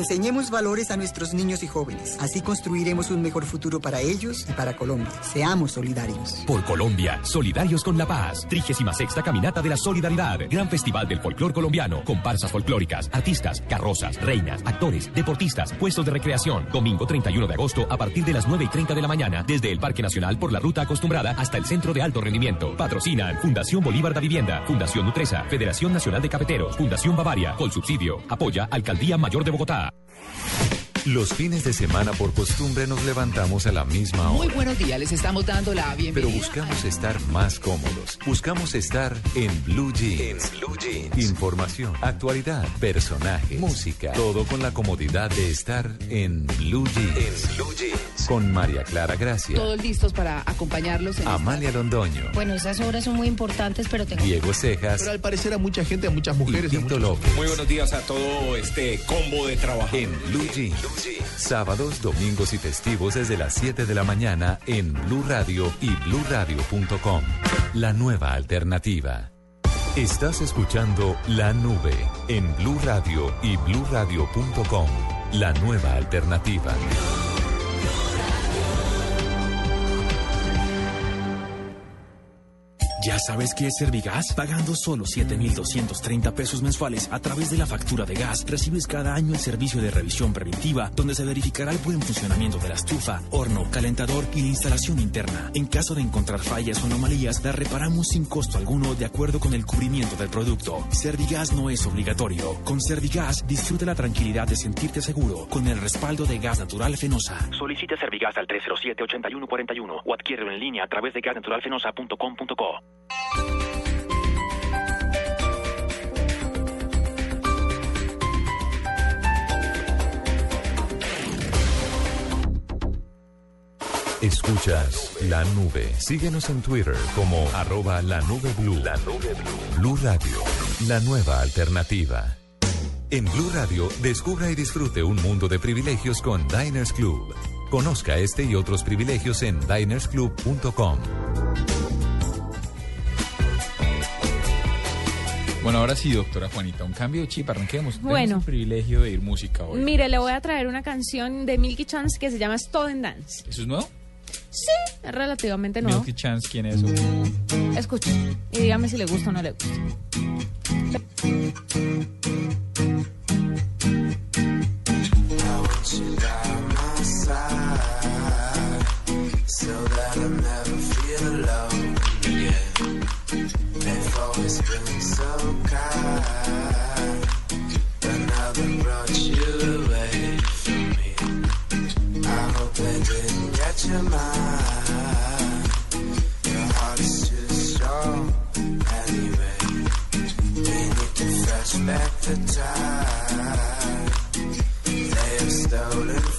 Speaker 19: Enseñemos valores a nuestros niños y jóvenes. Así construiremos un mejor futuro para ellos y para Colombia. Seamos solidarios.
Speaker 20: Por Colombia, solidarios con la paz. 36 Caminata de la Solidaridad. Gran Festival del Folclor Colombiano. Comparsas folclóricas, artistas, carrozas, reinas, actores, deportistas, puestos de recreación. Domingo 31 de agosto a partir de las 9 y 30 de la mañana. Desde el Parque Nacional por la ruta acostumbrada hasta el Centro de Alto Rendimiento. Patrocinan Fundación Bolívar da Vivienda, Fundación Nutresa, Federación Nacional de Cafeteros, Fundación Bavaria, con subsidio. Apoya Alcaldía Mayor de Bogotá.
Speaker 1: Los fines de semana por costumbre nos levantamos a la misma hora.
Speaker 7: Muy buenos días, les estamos dando la bienvenida.
Speaker 1: Pero buscamos estar más cómodos. Buscamos estar en Blue Jeans.
Speaker 20: En Blue Jeans.
Speaker 1: Información, actualidad, personajes, música. Todo con la comodidad de estar en Blue Jeans.
Speaker 20: En Blue Jeans.
Speaker 1: Con María Clara Gracia.
Speaker 7: Todos listos para acompañarlos. En
Speaker 1: Amalia Londoño.
Speaker 21: Bueno, esas obras son muy importantes, pero tengo...
Speaker 1: Diego Cejas.
Speaker 22: Pero al parecer a mucha gente, a muchas mujeres.
Speaker 1: Y Tito López.
Speaker 23: Muy buenos días a todo este combo de trabajo.
Speaker 1: En Blue Jeans. Sábados, domingos y festivos desde las 7 de la mañana en Blue Radio y bluradio.com. La nueva alternativa. Estás escuchando La Nube en Blue Radio y bluradio.com. La nueva alternativa.
Speaker 24: ¿Ya sabes qué es Servigas? Pagando solo 7,230 pesos mensuales a través de la factura de gas, recibes cada año el servicio de revisión preventiva, donde se verificará el buen funcionamiento de la estufa, horno, calentador y la instalación interna. En caso de encontrar fallas o anomalías, la reparamos sin costo alguno de acuerdo con el cubrimiento del producto. Servigas no es obligatorio. Con Servigas, disfruta la tranquilidad de sentirte seguro con el respaldo de gas natural Fenosa.
Speaker 25: Solicita Servigas al 307-8141 o adquiérelo en línea a través de gasnaturalfenosa.com.co.
Speaker 1: Escuchas la nube. Síguenos en Twitter como arroba la nube blue. La nube blue. Blue Radio, la nueva alternativa. En Blue Radio, descubra y disfrute un mundo de privilegios con Diners Club. Conozca este y otros privilegios en dinersclub.com.
Speaker 2: Bueno, ahora sí, doctora Juanita, un cambio de chip, arranquemos.
Speaker 3: Bueno.
Speaker 2: El privilegio de ir música hoy.
Speaker 3: Mire, le voy a traer una canción de Milky Chance que se llama Stolen Dance.
Speaker 2: ¿Eso es nuevo?
Speaker 3: Sí, es relativamente nuevo.
Speaker 2: Milky Chance, ¿quién es?
Speaker 3: Escuche y dígame si le gusta o no le gusta.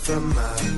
Speaker 6: Stolen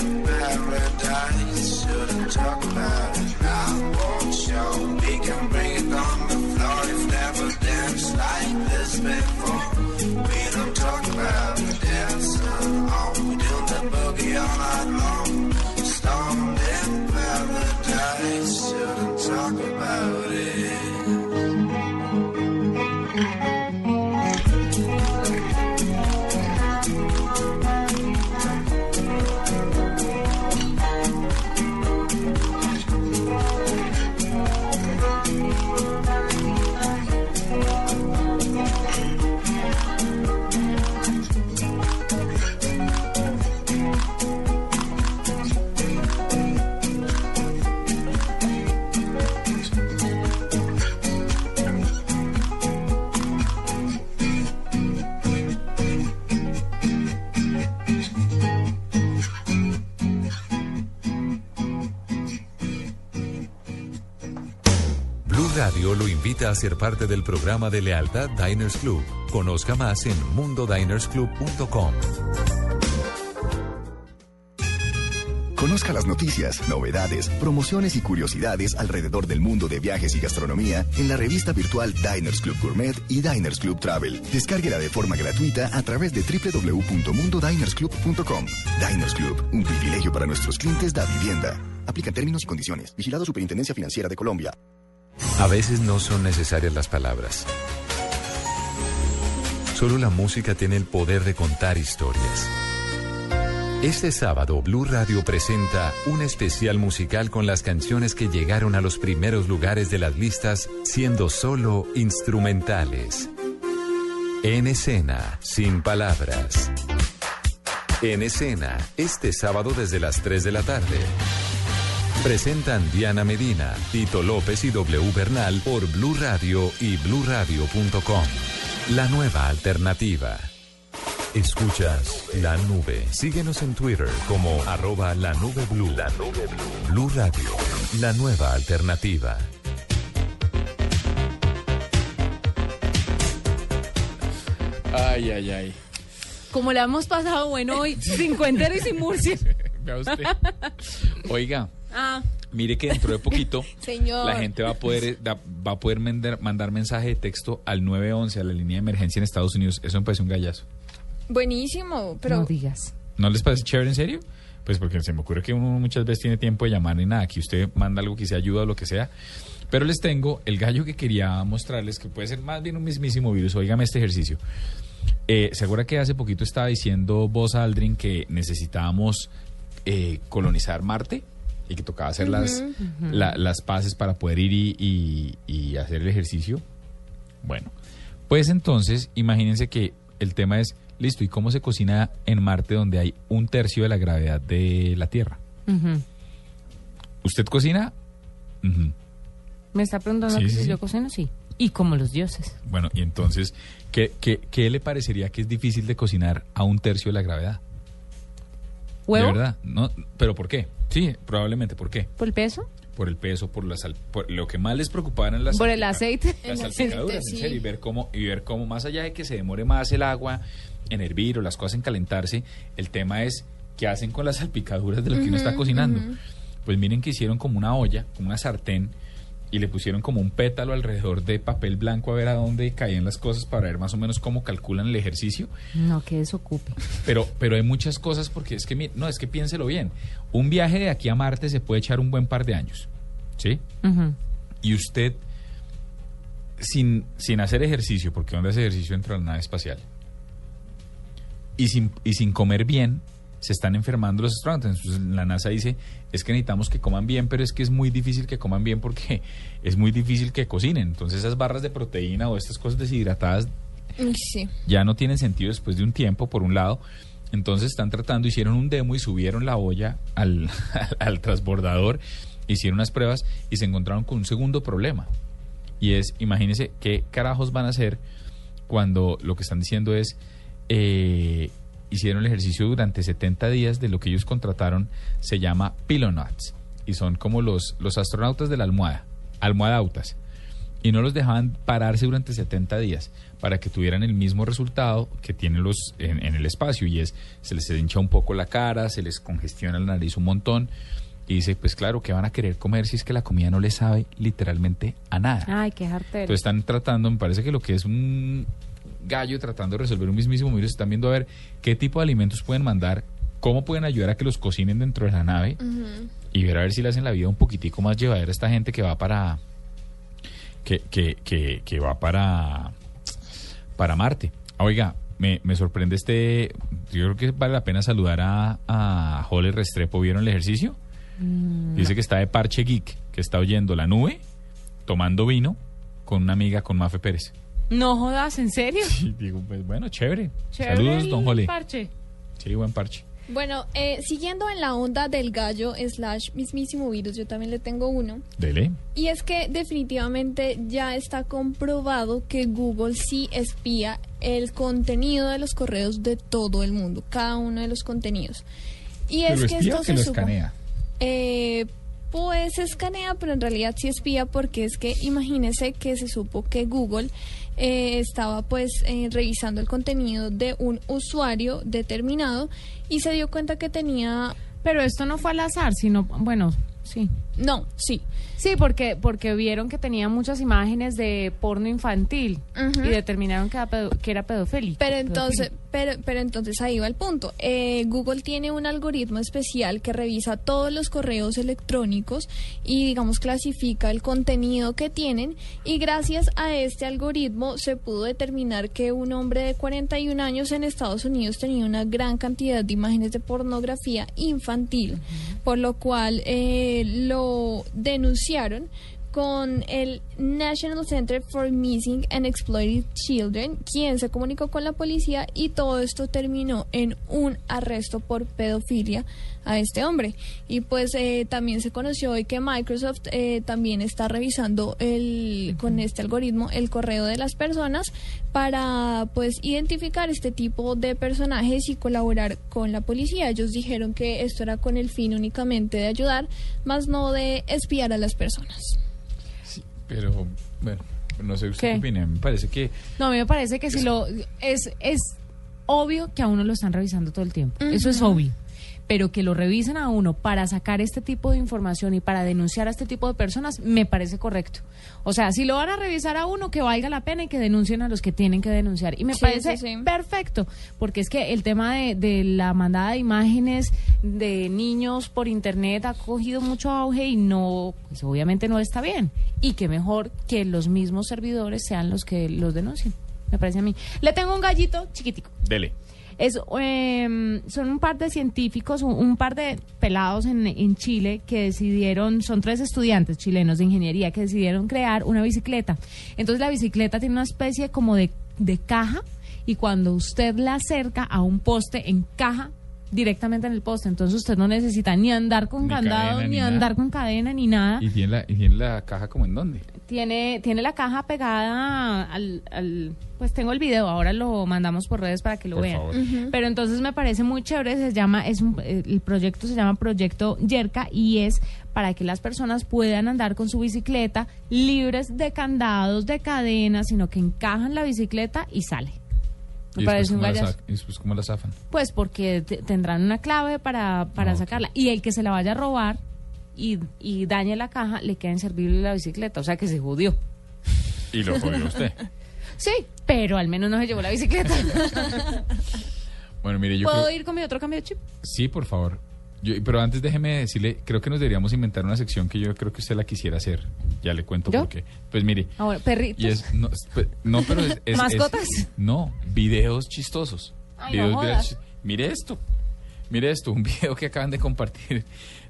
Speaker 6: in paradise, shouldn't talk about it.
Speaker 1: Lo invita a ser parte del programa de lealtad Diners Club. Conozca más en mundodinersclub.com.
Speaker 26: Conozca las noticias, novedades, promociones y curiosidades alrededor del mundo de viajes y gastronomía en la revista virtual Diners Club Gourmet y Diners Club Travel. Descárguela de forma gratuita a través de www.mundodinersclub.com. Diners Club, un privilegio para nuestros clientes da vivienda. Aplican términos y condiciones. Vigilado Superintendencia Financiera de Colombia.
Speaker 1: A veces no son necesarias las palabras. Solo la música tiene el poder de contar historias. Este sábado, Blue Radio presenta un especial musical con las canciones que llegaron a los primeros lugares de las listas siendo solo instrumentales. En escena, sin palabras. En escena, este sábado desde las 3 de la tarde. Presentan Diana Medina, Tito López y W Bernal por Blue Radio y bluradio.com. La nueva alternativa. Escuchas La Nube. Síguenos en Twitter como arroba la nube blue. La nube blue. Blue Radio. La nueva alternativa.
Speaker 2: Ay, ay, ay.
Speaker 3: Como la hemos pasado bueno hoy, [LAUGHS] sin cuentero y sin Murcia.
Speaker 2: Vea usted. Oiga,
Speaker 3: Ah,
Speaker 2: mire que dentro de poquito [LAUGHS]
Speaker 3: señor.
Speaker 2: la gente va a poder va a poder mandar, mandar mensaje de texto al 911, a la línea de emergencia en Estados Unidos. Eso me parece un gallazo.
Speaker 27: Buenísimo, pero
Speaker 3: No digas.
Speaker 2: ¿No les parece chévere en serio? Pues porque se me ocurre que uno muchas veces tiene tiempo de llamar ni nada, aquí usted manda algo que se ayuda o lo que sea. Pero les tengo el gallo que quería mostrarles, que puede ser más bien un mismísimo virus. Óigame este ejercicio. Eh, ¿Se acuerda que hace poquito estaba diciendo vos, Aldrin, que necesitábamos eh, colonizar Marte? Y que tocaba hacer las, la- las paces para poder ir y, y- y hacer el ejercicio. Bueno, pues entonces imagínense que el tema es, listo, ¿y cómo se cocina en Marte donde hay un tercio de la gravedad de la Tierra? ¿Usted cocina?
Speaker 3: ¿Me está preguntando
Speaker 2: Sí,
Speaker 3: que
Speaker 2: sí,
Speaker 3: si
Speaker 2: sí.
Speaker 3: yo cocino? Sí. Y como los dioses.
Speaker 2: Bueno, y entonces, ¿qué, qué, qué le parecería que es difícil de cocinar a un tercio de la gravedad?
Speaker 3: ¿Huevo?
Speaker 2: ¿De verdad? No, ¿Pero por qué? Sí, probablemente. ¿Por qué?
Speaker 3: ¿Por el peso?
Speaker 2: Por el peso, por, la sal- por lo que más les preocupaba eran las
Speaker 3: ¿Por el aceite?
Speaker 2: Las salpicaduras, en serio, y ver cómo, y ver cómo más allá de que se demore más el agua en hervir o las cosas en calentarse, el tema es qué hacen con las salpicaduras de lo que uno está cocinando. Pues miren que hicieron como una olla, como una sartén, y le pusieron como un pétalo alrededor de papel blanco a ver a dónde caían las cosas para ver más o menos cómo calculan el ejercicio.
Speaker 3: No, que desocupe.
Speaker 2: Pero, pero hay muchas cosas porque es que, no, es que piénselo bien. Un viaje de aquí a Marte se puede echar un buen par de años, ¿sí? Y usted, sin, sin hacer ejercicio, porque ¿dónde hace ejercicio dentro de la nave espacial? Y sin, y sin comer bien, se están enfermando los astronautas. Entonces la NASA dice, es que necesitamos que coman bien, pero es que es muy difícil que coman bien porque [LAUGHS] es muy difícil que cocinen. Entonces esas barras de proteína o estas cosas deshidratadas
Speaker 27: Sí.
Speaker 2: ya no tienen sentido después de un tiempo, por un lado. Entonces están tratando, hicieron un demo y subieron la olla [LAUGHS] al, al transbordador, hicieron unas pruebas y se encontraron con un segundo problema. Y es, imagínense qué carajos van a hacer cuando lo que están diciendo es, eh, hicieron el ejercicio durante 70 días de lo que ellos contrataron, se llama Pilonauts. Y son como los, los astronautas de la almohada, almohadautas. y no los dejaban pararse durante 70 días para que tuvieran el mismo resultado que tienen los en, en el espacio y es se les hincha un poco la cara, se les congestiona la nariz un montón y dice, pues claro, que van a querer comer si es que la comida no les sabe literalmente a nada?
Speaker 3: Ay, qué jartero.
Speaker 2: Entonces están tratando, me parece que lo que es un gallo tratando de resolver un mismísimo virus, están viendo a ver qué tipo de alimentos pueden mandar, cómo pueden ayudar a que los cocinen dentro de la nave y ver a ver si le hacen la vida un poquitico más llevadera a esta gente que va para que, que, que, que va para para Marte. Oiga, me, me sorprende este, yo creo que vale la pena saludar a, a Jole Restrepo, ¿vieron el ejercicio?
Speaker 3: Mm.
Speaker 2: Dice que está de parche geek, que está oyendo la nube, tomando vino con una amiga con Mafe Pérez.
Speaker 3: No jodas, ¿en serio?
Speaker 2: Y digo, pues bueno, chévere.
Speaker 3: Chévere
Speaker 2: Saludos, don Jole.
Speaker 3: parche.
Speaker 2: Sí, buen parche.
Speaker 4: Bueno, eh, siguiendo en la onda del gallo slash mismísimo virus, yo también le tengo uno.
Speaker 2: Dele.
Speaker 4: Y es que definitivamente ya está comprobado que Google sí espía el contenido de los correos de todo el mundo, cada uno de los contenidos. Y
Speaker 2: ¿Que
Speaker 4: es que
Speaker 2: espía
Speaker 4: esto
Speaker 2: o que
Speaker 4: se
Speaker 2: lo
Speaker 4: supo-
Speaker 2: escanea?
Speaker 4: Eh, pues escanea, pero en realidad sí espía porque es que imagínese que se supo que Google eh, estaba pues eh, revisando el contenido de un usuario determinado y se dio cuenta que tenía...
Speaker 3: Pero esto no fue al azar, sino, bueno, sí.
Speaker 4: No, sí.
Speaker 3: Sí, porque, porque vieron que tenía muchas imágenes de porno infantil y determinaron que era, pedo- que era pedofílico.
Speaker 4: Pero entonces, pero entonces ahí va el punto. Eh, Google tiene un algoritmo especial que revisa todos los correos electrónicos y, digamos, clasifica el contenido que tienen. Y gracias a este algoritmo se pudo determinar que un hombre de 41 años en Estados Unidos tenía una gran cantidad de imágenes de pornografía infantil, por lo cual eh, lo denunciaron con el National Center for Missing and Exploited Children, quien se comunicó con la policía y todo esto terminó en un arresto por pedofilia a este hombre. Y pues eh, también se conoció hoy que Microsoft eh, también está revisando el con este algoritmo el correo de las personas para pues identificar este tipo de personajes y colaborar con la policía. Ellos dijeron que esto era con el fin únicamente de ayudar, más no de espiar a las personas.
Speaker 2: Pero, bueno, no sé usted
Speaker 3: ¿Qué?
Speaker 2: qué opina. Me parece que
Speaker 3: No, a mí me parece que si lo... Es, es obvio que a uno lo están revisando todo el tiempo. Eso es obvio. Pero que lo revisen a uno para sacar este tipo de información y para denunciar a este tipo de personas, me parece correcto. O sea, si lo van a revisar a uno, que valga la pena y que denuncien a los que tienen que denunciar. Y me
Speaker 4: Sí,
Speaker 3: parece
Speaker 4: sí, sí.
Speaker 3: perfecto, porque es que el tema de, de la mandada de imágenes de niños por internet ha cogido mucho auge y no, pues obviamente no está bien. Y que mejor que los mismos servidores sean los que los denuncien. Me parece a mí. Le tengo un gallito chiquitico.
Speaker 2: dele.
Speaker 3: Es, em, son un par de científicos, un, par de pelados en, en Chile que decidieron, son tres estudiantes chilenos de ingeniería que decidieron crear una bicicleta. Entonces la bicicleta tiene una especie como de, de caja y cuando usted la acerca a un poste, encaja directamente en el poste. Entonces usted no necesita ni andar con
Speaker 2: Ni
Speaker 3: candado,
Speaker 2: cadena,
Speaker 3: ni, andar con cadena, ni nada.
Speaker 2: ¿Y tiene, la, ¿Y tiene la caja como en dónde?
Speaker 3: Tiene, tiene la caja pegada al, al- Pues tengo el video, ahora lo mandamos por redes para que lo
Speaker 2: Por
Speaker 3: vean. Pero entonces me parece muy chévere, se llama, es un, eh, el proyecto se llama Proyecto Yerka y es para que las personas puedan andar con su bicicleta libres de candados, de cadenas, sino que encajan la bicicleta y sale. Me
Speaker 2: ¿Y después
Speaker 3: parece un
Speaker 2: cómo la
Speaker 3: gallazo.
Speaker 2: sa- ¿Y después cómo la zafan?
Speaker 3: Pues porque te- tendrán una clave para, para
Speaker 2: Ok.
Speaker 3: sacarla. Y el que se la vaya a robar y, y dañe la caja, le queda inservible la bicicleta. O sea que se jodió.
Speaker 2: Y lo jodió usted. [LAUGHS]
Speaker 3: Sí, pero al menos no se llevó la bicicleta. [LAUGHS]
Speaker 2: Bueno, mire, yo
Speaker 3: ¿Puedo
Speaker 2: creo...
Speaker 3: ir con mi otro cambio de chip?
Speaker 2: Sí, por favor. Yo- pero antes déjeme decirle, creo que nos deberíamos inventar una sección que yo creo que usted la quisiera hacer. Ya le cuento
Speaker 3: ¿Yo?
Speaker 2: por qué. Pues mire,
Speaker 3: Ahora, perritos.
Speaker 2: y es no, no, pero es, es- no, videos chistosos.
Speaker 3: Ay, no
Speaker 2: videos
Speaker 3: jodas.
Speaker 2: virales. Mire esto. Mire esto, un [LAUGHS] video que acaban de compartir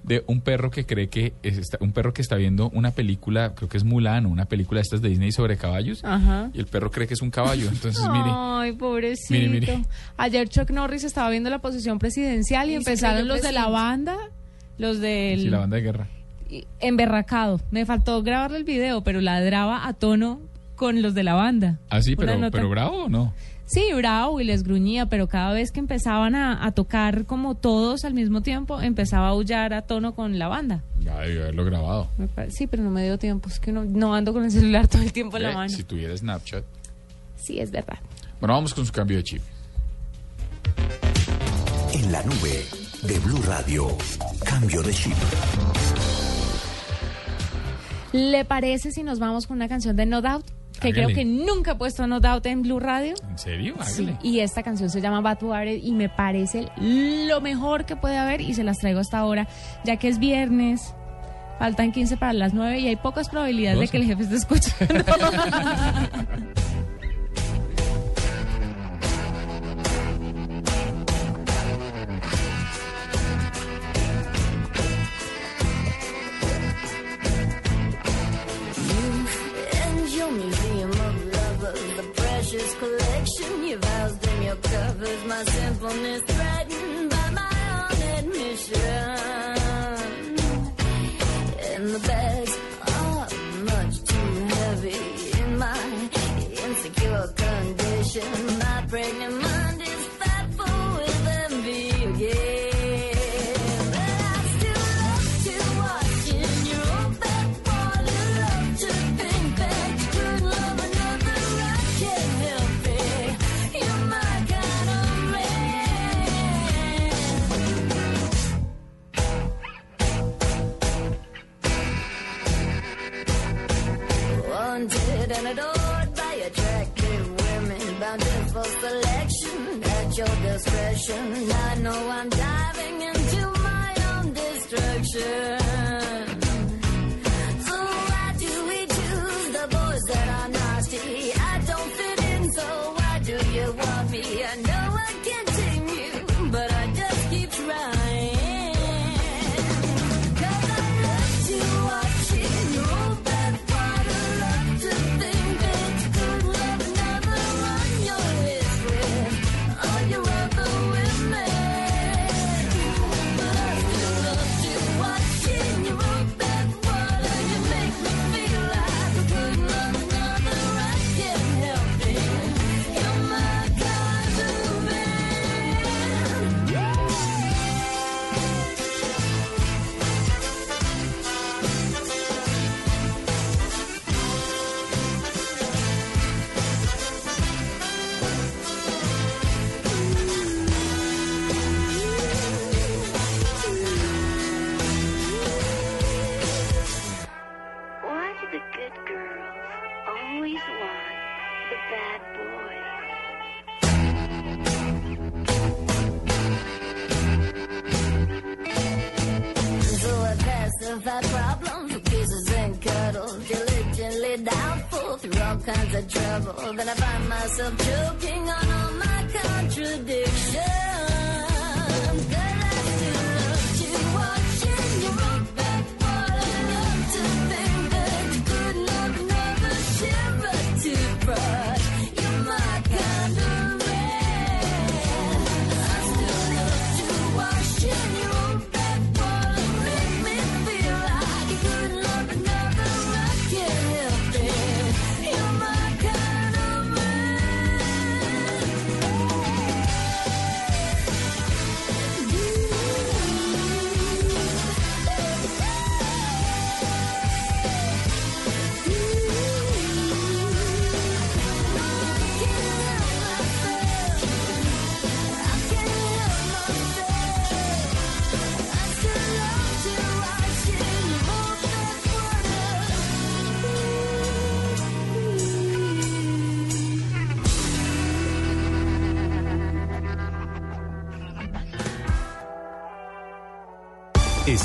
Speaker 2: de un perro que cree que es esta- un perro que está viendo una película, creo que es Mulan, o una película de estas de Disney sobre caballos,
Speaker 3: Ajá.
Speaker 2: y el perro cree que es un caballo. Entonces, mire,
Speaker 3: Ay, pobrecito.
Speaker 2: Mire, mire.
Speaker 3: Ayer Chuck Norris estaba viendo la posición presidencial y, empezaron los de la banda, los del
Speaker 2: sí, la banda de guerra.
Speaker 3: y- emberracado. Me faltó grabarle el video, pero ladraba a tono con los de la banda.
Speaker 2: ¿Ah, sí? Pero, pero bravo o no?
Speaker 3: Sí, bravo y les gruñía, pero cada vez que empezaban a, a tocar como todos al mismo tiempo, empezaba a aullar a tono con la banda.
Speaker 2: Ya debió haberlo grabado.
Speaker 3: Sí, pero no me dio tiempo, es que no, no ando con el celular todo el tiempo en la mano.
Speaker 2: Si tuviera Snapchat.
Speaker 3: Sí, es verdad.
Speaker 2: Bueno, vamos con su cambio de chip.
Speaker 28: En la nube de Blue Radio, cambio de chip.
Speaker 3: ¿Le parece si nos vamos con una canción de No Doubt? Que
Speaker 2: Hágale.
Speaker 3: creo que nunca he puesto No Doubt en Blue Radio.
Speaker 2: ¿En serio?
Speaker 3: Sí, y esta canción se llama Bad Water y me parece lo mejor que puede haber y se las traigo hasta ahora, ya que es viernes, faltan 15 para las 9 y hay pocas probabilidades de que el jefe esté escuchando. [LAUGHS]
Speaker 29: covers. My sinfulness threatened the good girls always want the bad boys. So I pacify problems kisses and cuddles, diligently doubtful through all kinds of trouble. Then I find myself choking on all my contradictions.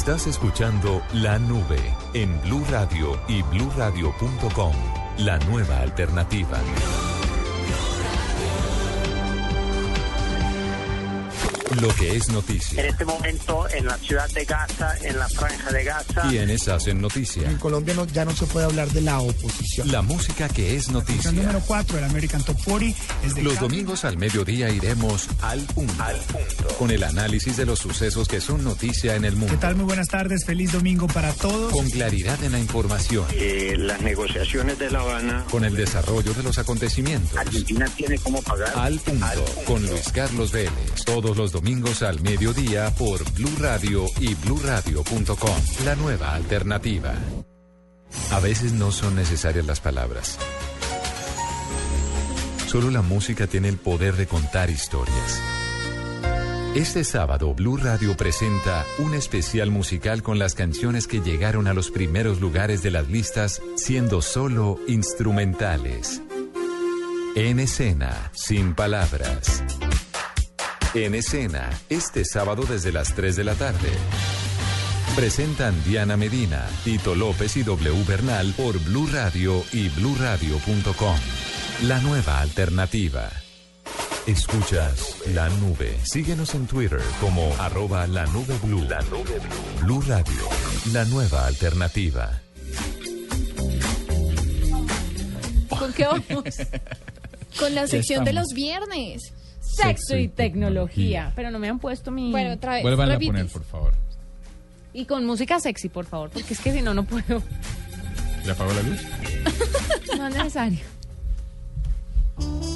Speaker 1: Estás escuchando La Nube en Blue Radio y bluradio.com. La nueva alternativa. Lo que es noticia.
Speaker 30: En este momento, en la ciudad de Gaza, en la franja de Gaza.
Speaker 1: Quienes hacen noticia.
Speaker 31: En Colombia no- ya no se puede hablar de la oposición.
Speaker 1: La música que es noticia.
Speaker 31: El número 4 del American Top 40 es de
Speaker 1: Los
Speaker 31: Cali.
Speaker 1: domingos al mediodía iremos al punto. Con el análisis de los sucesos que son noticia en el
Speaker 31: ¿Qué
Speaker 1: mundo.
Speaker 31: tal? Muy buenas tardes. Feliz domingo para todos.
Speaker 1: Con claridad en la información.
Speaker 30: Eh, las negociaciones de La Habana.
Speaker 1: Con el desarrollo de los acontecimientos.
Speaker 30: Argentina tiene cómo pagar.
Speaker 1: Al punto. Con Luis Carlos Vélez. Todos los domingos al mediodía por Blue Radio y bluradio.com. La nueva alternativa. A veces no son necesarias las palabras. Solo la música tiene el poder de contar historias. Este sábado, Blue Radio presenta un especial musical con las canciones que llegaron a los primeros lugares de las listas siendo solo instrumentales. En escena, sin palabras. En escena, este sábado desde las 3 de la tarde. Presentan Diana Medina, Tito López y W Bernal por Blue Radio y bluradio.com. La nueva alternativa. Escuchas La Nube. Síguenos en Twitter como arroba la nube blue. La nube blue. Blue Radio. La nueva alternativa.
Speaker 27: ¿Con qué vamos? [LAUGHS] Con la sección de los viernes.
Speaker 3: Sexo y tecnología. Pero no me han puesto mi...
Speaker 27: Bueno, otra vez.
Speaker 2: Vuelvan a poner, por favor.
Speaker 3: Y con música sexy, por favor, porque es que si no, no puedo.
Speaker 2: ¿Le apagó la luz? [LAUGHS]
Speaker 3: No es necesario.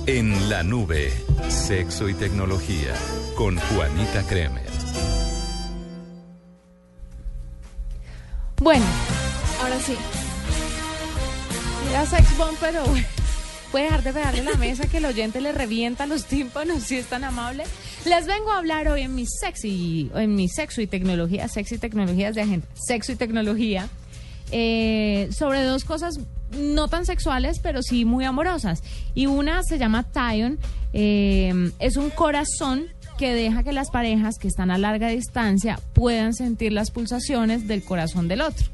Speaker 1: En la nube, sexo y tecnología con Juanita Kremer.
Speaker 3: Bueno,
Speaker 27: Ahora sí.
Speaker 3: era sex bomb, pero puede dejar de pegarle la mesa que el oyente le revienta los tímpanos si es tan amable. Les vengo a hablar hoy en mi sexy, en mi sexo y tecnología, sexy tecnologías de agente, sexo y tecnología, eh, sobre dos cosas no tan sexuales, pero sí muy amorosas. Y una se llama Tyon, eh, es un corazón que deja que las parejas que están a larga distancia puedan sentir las pulsaciones del corazón del otro.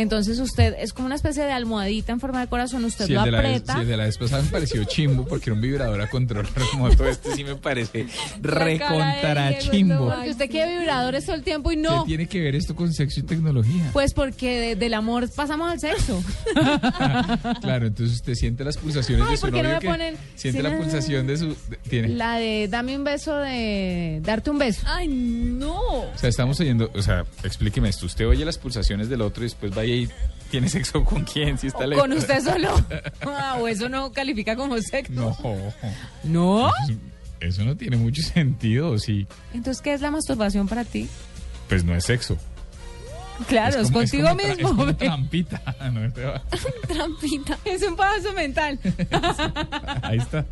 Speaker 3: Entonces usted es como una especie de almohadita en forma de corazón, usted
Speaker 2: Si
Speaker 3: lo
Speaker 2: el, de la
Speaker 3: aprieta.
Speaker 2: si el de la vez pasada me pareció chimbo porque era un vibrador a control [LAUGHS] remoto. Este sí me parece recontra chimbo.
Speaker 3: Porque usted quiere vibradores todo el tiempo y no.
Speaker 2: ¿Qué tiene que ver esto con sexo y tecnología?
Speaker 3: Pues porque de- del amor pasamos al sexo. [LAUGHS]
Speaker 2: Claro, entonces usted siente las pulsaciones
Speaker 3: Ay,
Speaker 2: de su
Speaker 3: ¿por qué no me
Speaker 2: que
Speaker 3: ponen-
Speaker 2: siente la
Speaker 3: no.
Speaker 2: pulsación de su de- tiene.
Speaker 3: La de dame un beso de darte un beso.
Speaker 27: Ay, no.
Speaker 2: O sea, estamos oyendo, o sea, explíqueme esto, usted oye las pulsaciones del otro y después vaya y tiene sexo [LAUGHS] con quién, si está lejos.
Speaker 3: Con usted solo. [LAUGHS] Ah, o eso no califica como sexo.
Speaker 2: No.
Speaker 3: ¿No?
Speaker 2: Eso, no tiene mucho sentido, ¿o sí.
Speaker 3: Entonces, ¿qué es la masturbación para ti?
Speaker 2: Pues no es sexo.
Speaker 3: Claro, es,
Speaker 2: como-
Speaker 3: contigo
Speaker 2: como
Speaker 3: mismo.
Speaker 2: Es como trampita. [LAUGHS] No, te va.
Speaker 27: Trampita.
Speaker 3: Es un paso mental.
Speaker 2: Ahí está.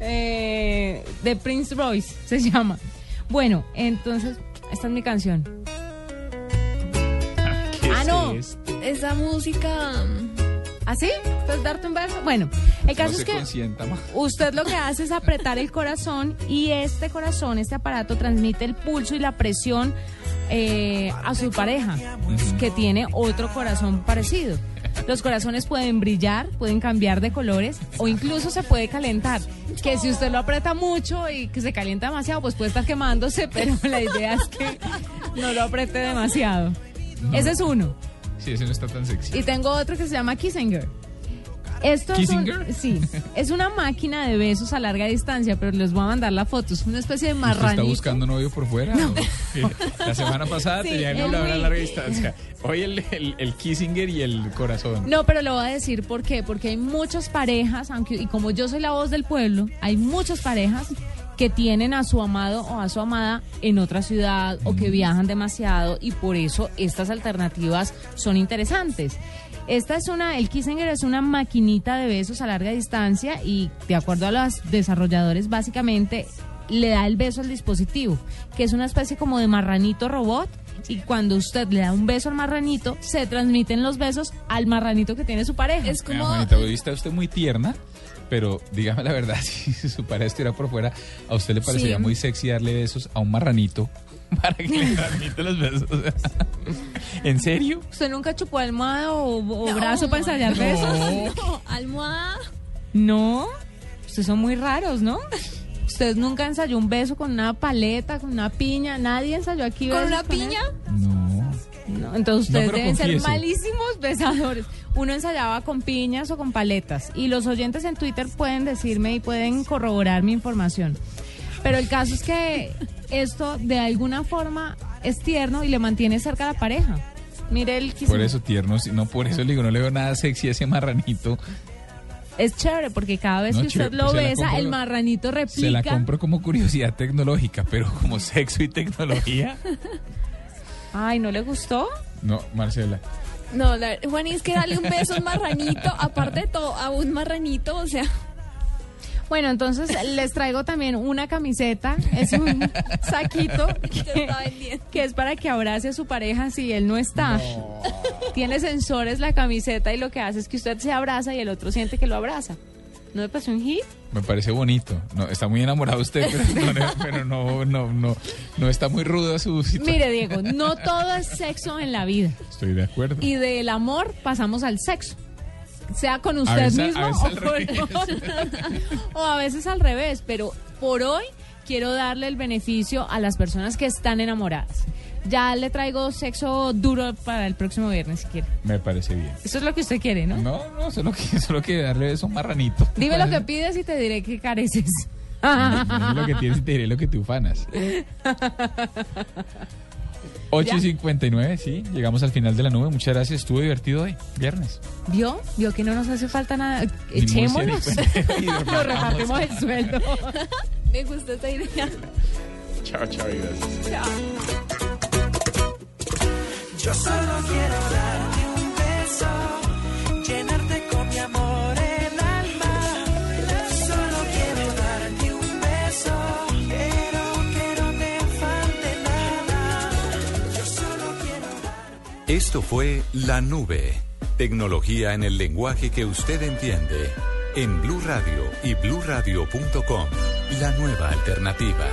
Speaker 3: Eh, de Prince Royce se llama. Bueno, entonces, esta es mi canción.
Speaker 2: ¿Qué
Speaker 3: Ah, no.
Speaker 27: Esa música.
Speaker 3: ¿Así? Entonces, darte un beso. Bueno, el caso
Speaker 2: no
Speaker 3: es que usted lo que hace es apretar el corazón y este corazón, este aparato, transmite el pulso y la presión eh, a su pareja, que tiene otro corazón parecido. Los corazones pueden brillar, pueden cambiar de colores o incluso se puede calentar. Que si usted lo aprieta mucho y que se calienta demasiado, pues puede estar quemándose, [LAUGHS] pero la idea es que no lo apriete demasiado.
Speaker 2: No.
Speaker 3: Ese es uno.
Speaker 2: Sí, ese no está tan sexy.
Speaker 3: Y tengo otro que se llama Kissinger. Esto es un-
Speaker 2: ¿Kissinger?
Speaker 3: sí, [LAUGHS] es una máquina de besos a larga distancia, pero les voy a mandar la foto. Es una especie de
Speaker 2: ¿Usted
Speaker 3: marranito.
Speaker 2: está buscando novio por fuera? [LAUGHS] La semana pasada
Speaker 3: Sí,
Speaker 2: tenía el
Speaker 3: es
Speaker 2: vibrador a larga distancia. Hoy el, el, el Kissinger y el corazón.
Speaker 3: No, pero lo voy a decir por qué. Porque hay muchas parejas, aunque y como yo soy la voz del pueblo, hay muchas parejas que tienen a su amado o a su amada en otra ciudad o que viajan demasiado y por eso estas alternativas son interesantes. Esta es una, el Kissinger es una maquinita de besos a larga distancia y de acuerdo a los desarrolladores básicamente le da el beso al dispositivo, que es una especie como de marranito robot y cuando usted le da un beso al marranito, se transmiten los besos al marranito que tiene su pareja.
Speaker 27: Es
Speaker 2: Vea, Juanita, hoy está usted muy tierna, pero dígame la verdad, [LAUGHS] si su pareja estuviera por fuera, ¿a usted le parecería
Speaker 3: Sí.
Speaker 2: muy sexy darle besos a un marranito [LAUGHS] para que le transmita los besos? [LAUGHS] ¿En serio?
Speaker 3: ¿Usted nunca chupó almohada o, o brazo para ensayar besos?
Speaker 27: No, almohada.
Speaker 3: No. Ustedes son muy raros, ¿no? ¿Usted nunca ensayó un beso con una paleta, con una piña? ¿Nadie ensayó aquí
Speaker 27: ¿Con
Speaker 3: besos
Speaker 27: una piña?
Speaker 2: No.
Speaker 3: No, entonces ustedes deben ser malísimos [LAUGHS] besadores. Uno ensayaba con piñas o con paletas. Y los oyentes en Twitter pueden decirme y pueden corroborar mi información. Pero el caso es que esto de alguna forma es tierno y le mantiene cerca a la pareja. Mire el
Speaker 2: Por eso tiernos, no por eso le digo, no le veo nada sexy a ese marranito.
Speaker 3: Es chévere porque cada vez
Speaker 2: No,
Speaker 3: que usted
Speaker 2: chévere,
Speaker 3: lo
Speaker 2: la
Speaker 3: besa,
Speaker 2: compro-
Speaker 3: el marranito
Speaker 2: Se la
Speaker 3: replica.
Speaker 2: compro como curiosidad tecnológica, pero como sexo y tecnología. [LAUGHS]
Speaker 3: Ay, ¿no le gustó?
Speaker 2: No, Marcela.
Speaker 27: No, la, Juan, y es que darle un beso a un marranito, aparte de todo, a un marranito, o sea,
Speaker 3: Bueno, entonces les traigo también una camiseta. Es un [LAUGHS] saquito que,
Speaker 27: está vendiendo.
Speaker 3: que es para que abrace a su pareja si él no está. Tiene sensores la camiseta y lo que hace es que usted se abraza y el otro siente que lo abraza. ¿No me pasó un hit?
Speaker 2: Me parece bonito. No, está muy enamorado usted, pero, [LAUGHS] no, pero no, no, no, no está muy rudo su situación.
Speaker 3: Mire, Diego, no todo es sexo en la vida.
Speaker 2: Estoy de acuerdo.
Speaker 3: Y del amor pasamos al sexo. Sea con usted
Speaker 2: veces-
Speaker 3: mismo o, con- [LAUGHS] o a veces al revés. Pero por hoy quiero darle el beneficio a las personas que están enamoradas. Ya le traigo sexo duro para el próximo viernes si quiere.
Speaker 2: Me parece bien.
Speaker 3: Eso es lo que usted quiere, ¿no?
Speaker 2: No, no, solo que, [LAUGHS] solo que darle eso marranito.
Speaker 3: Dime lo que pides y te diré que careces.
Speaker 2: Dime lo que tienes y te diré lo que te ufanas. [LAUGHS] 8 y 59, sí, llegamos al final de la nube. Muchas gracias, estuvo divertido hoy, viernes.
Speaker 3: ¿Vio? ¿Vio que no nos hace falta nada? Echémonos. [LAUGHS] Nos
Speaker 2: dormamos.
Speaker 3: repartimos el sueldo.
Speaker 27: me gusta esta idea.
Speaker 2: Chao, chao, y gracias.
Speaker 6: Yo solo quiero darte un beso, llenarte con mi amor el alma. Solo quiero darte un beso, quiero que no te falte nada. Yo solo quiero
Speaker 1: Esto fue La Nube. Tecnología en el lenguaje que usted entiende. En Blue Radio y bluradio.com. La nueva alternativa.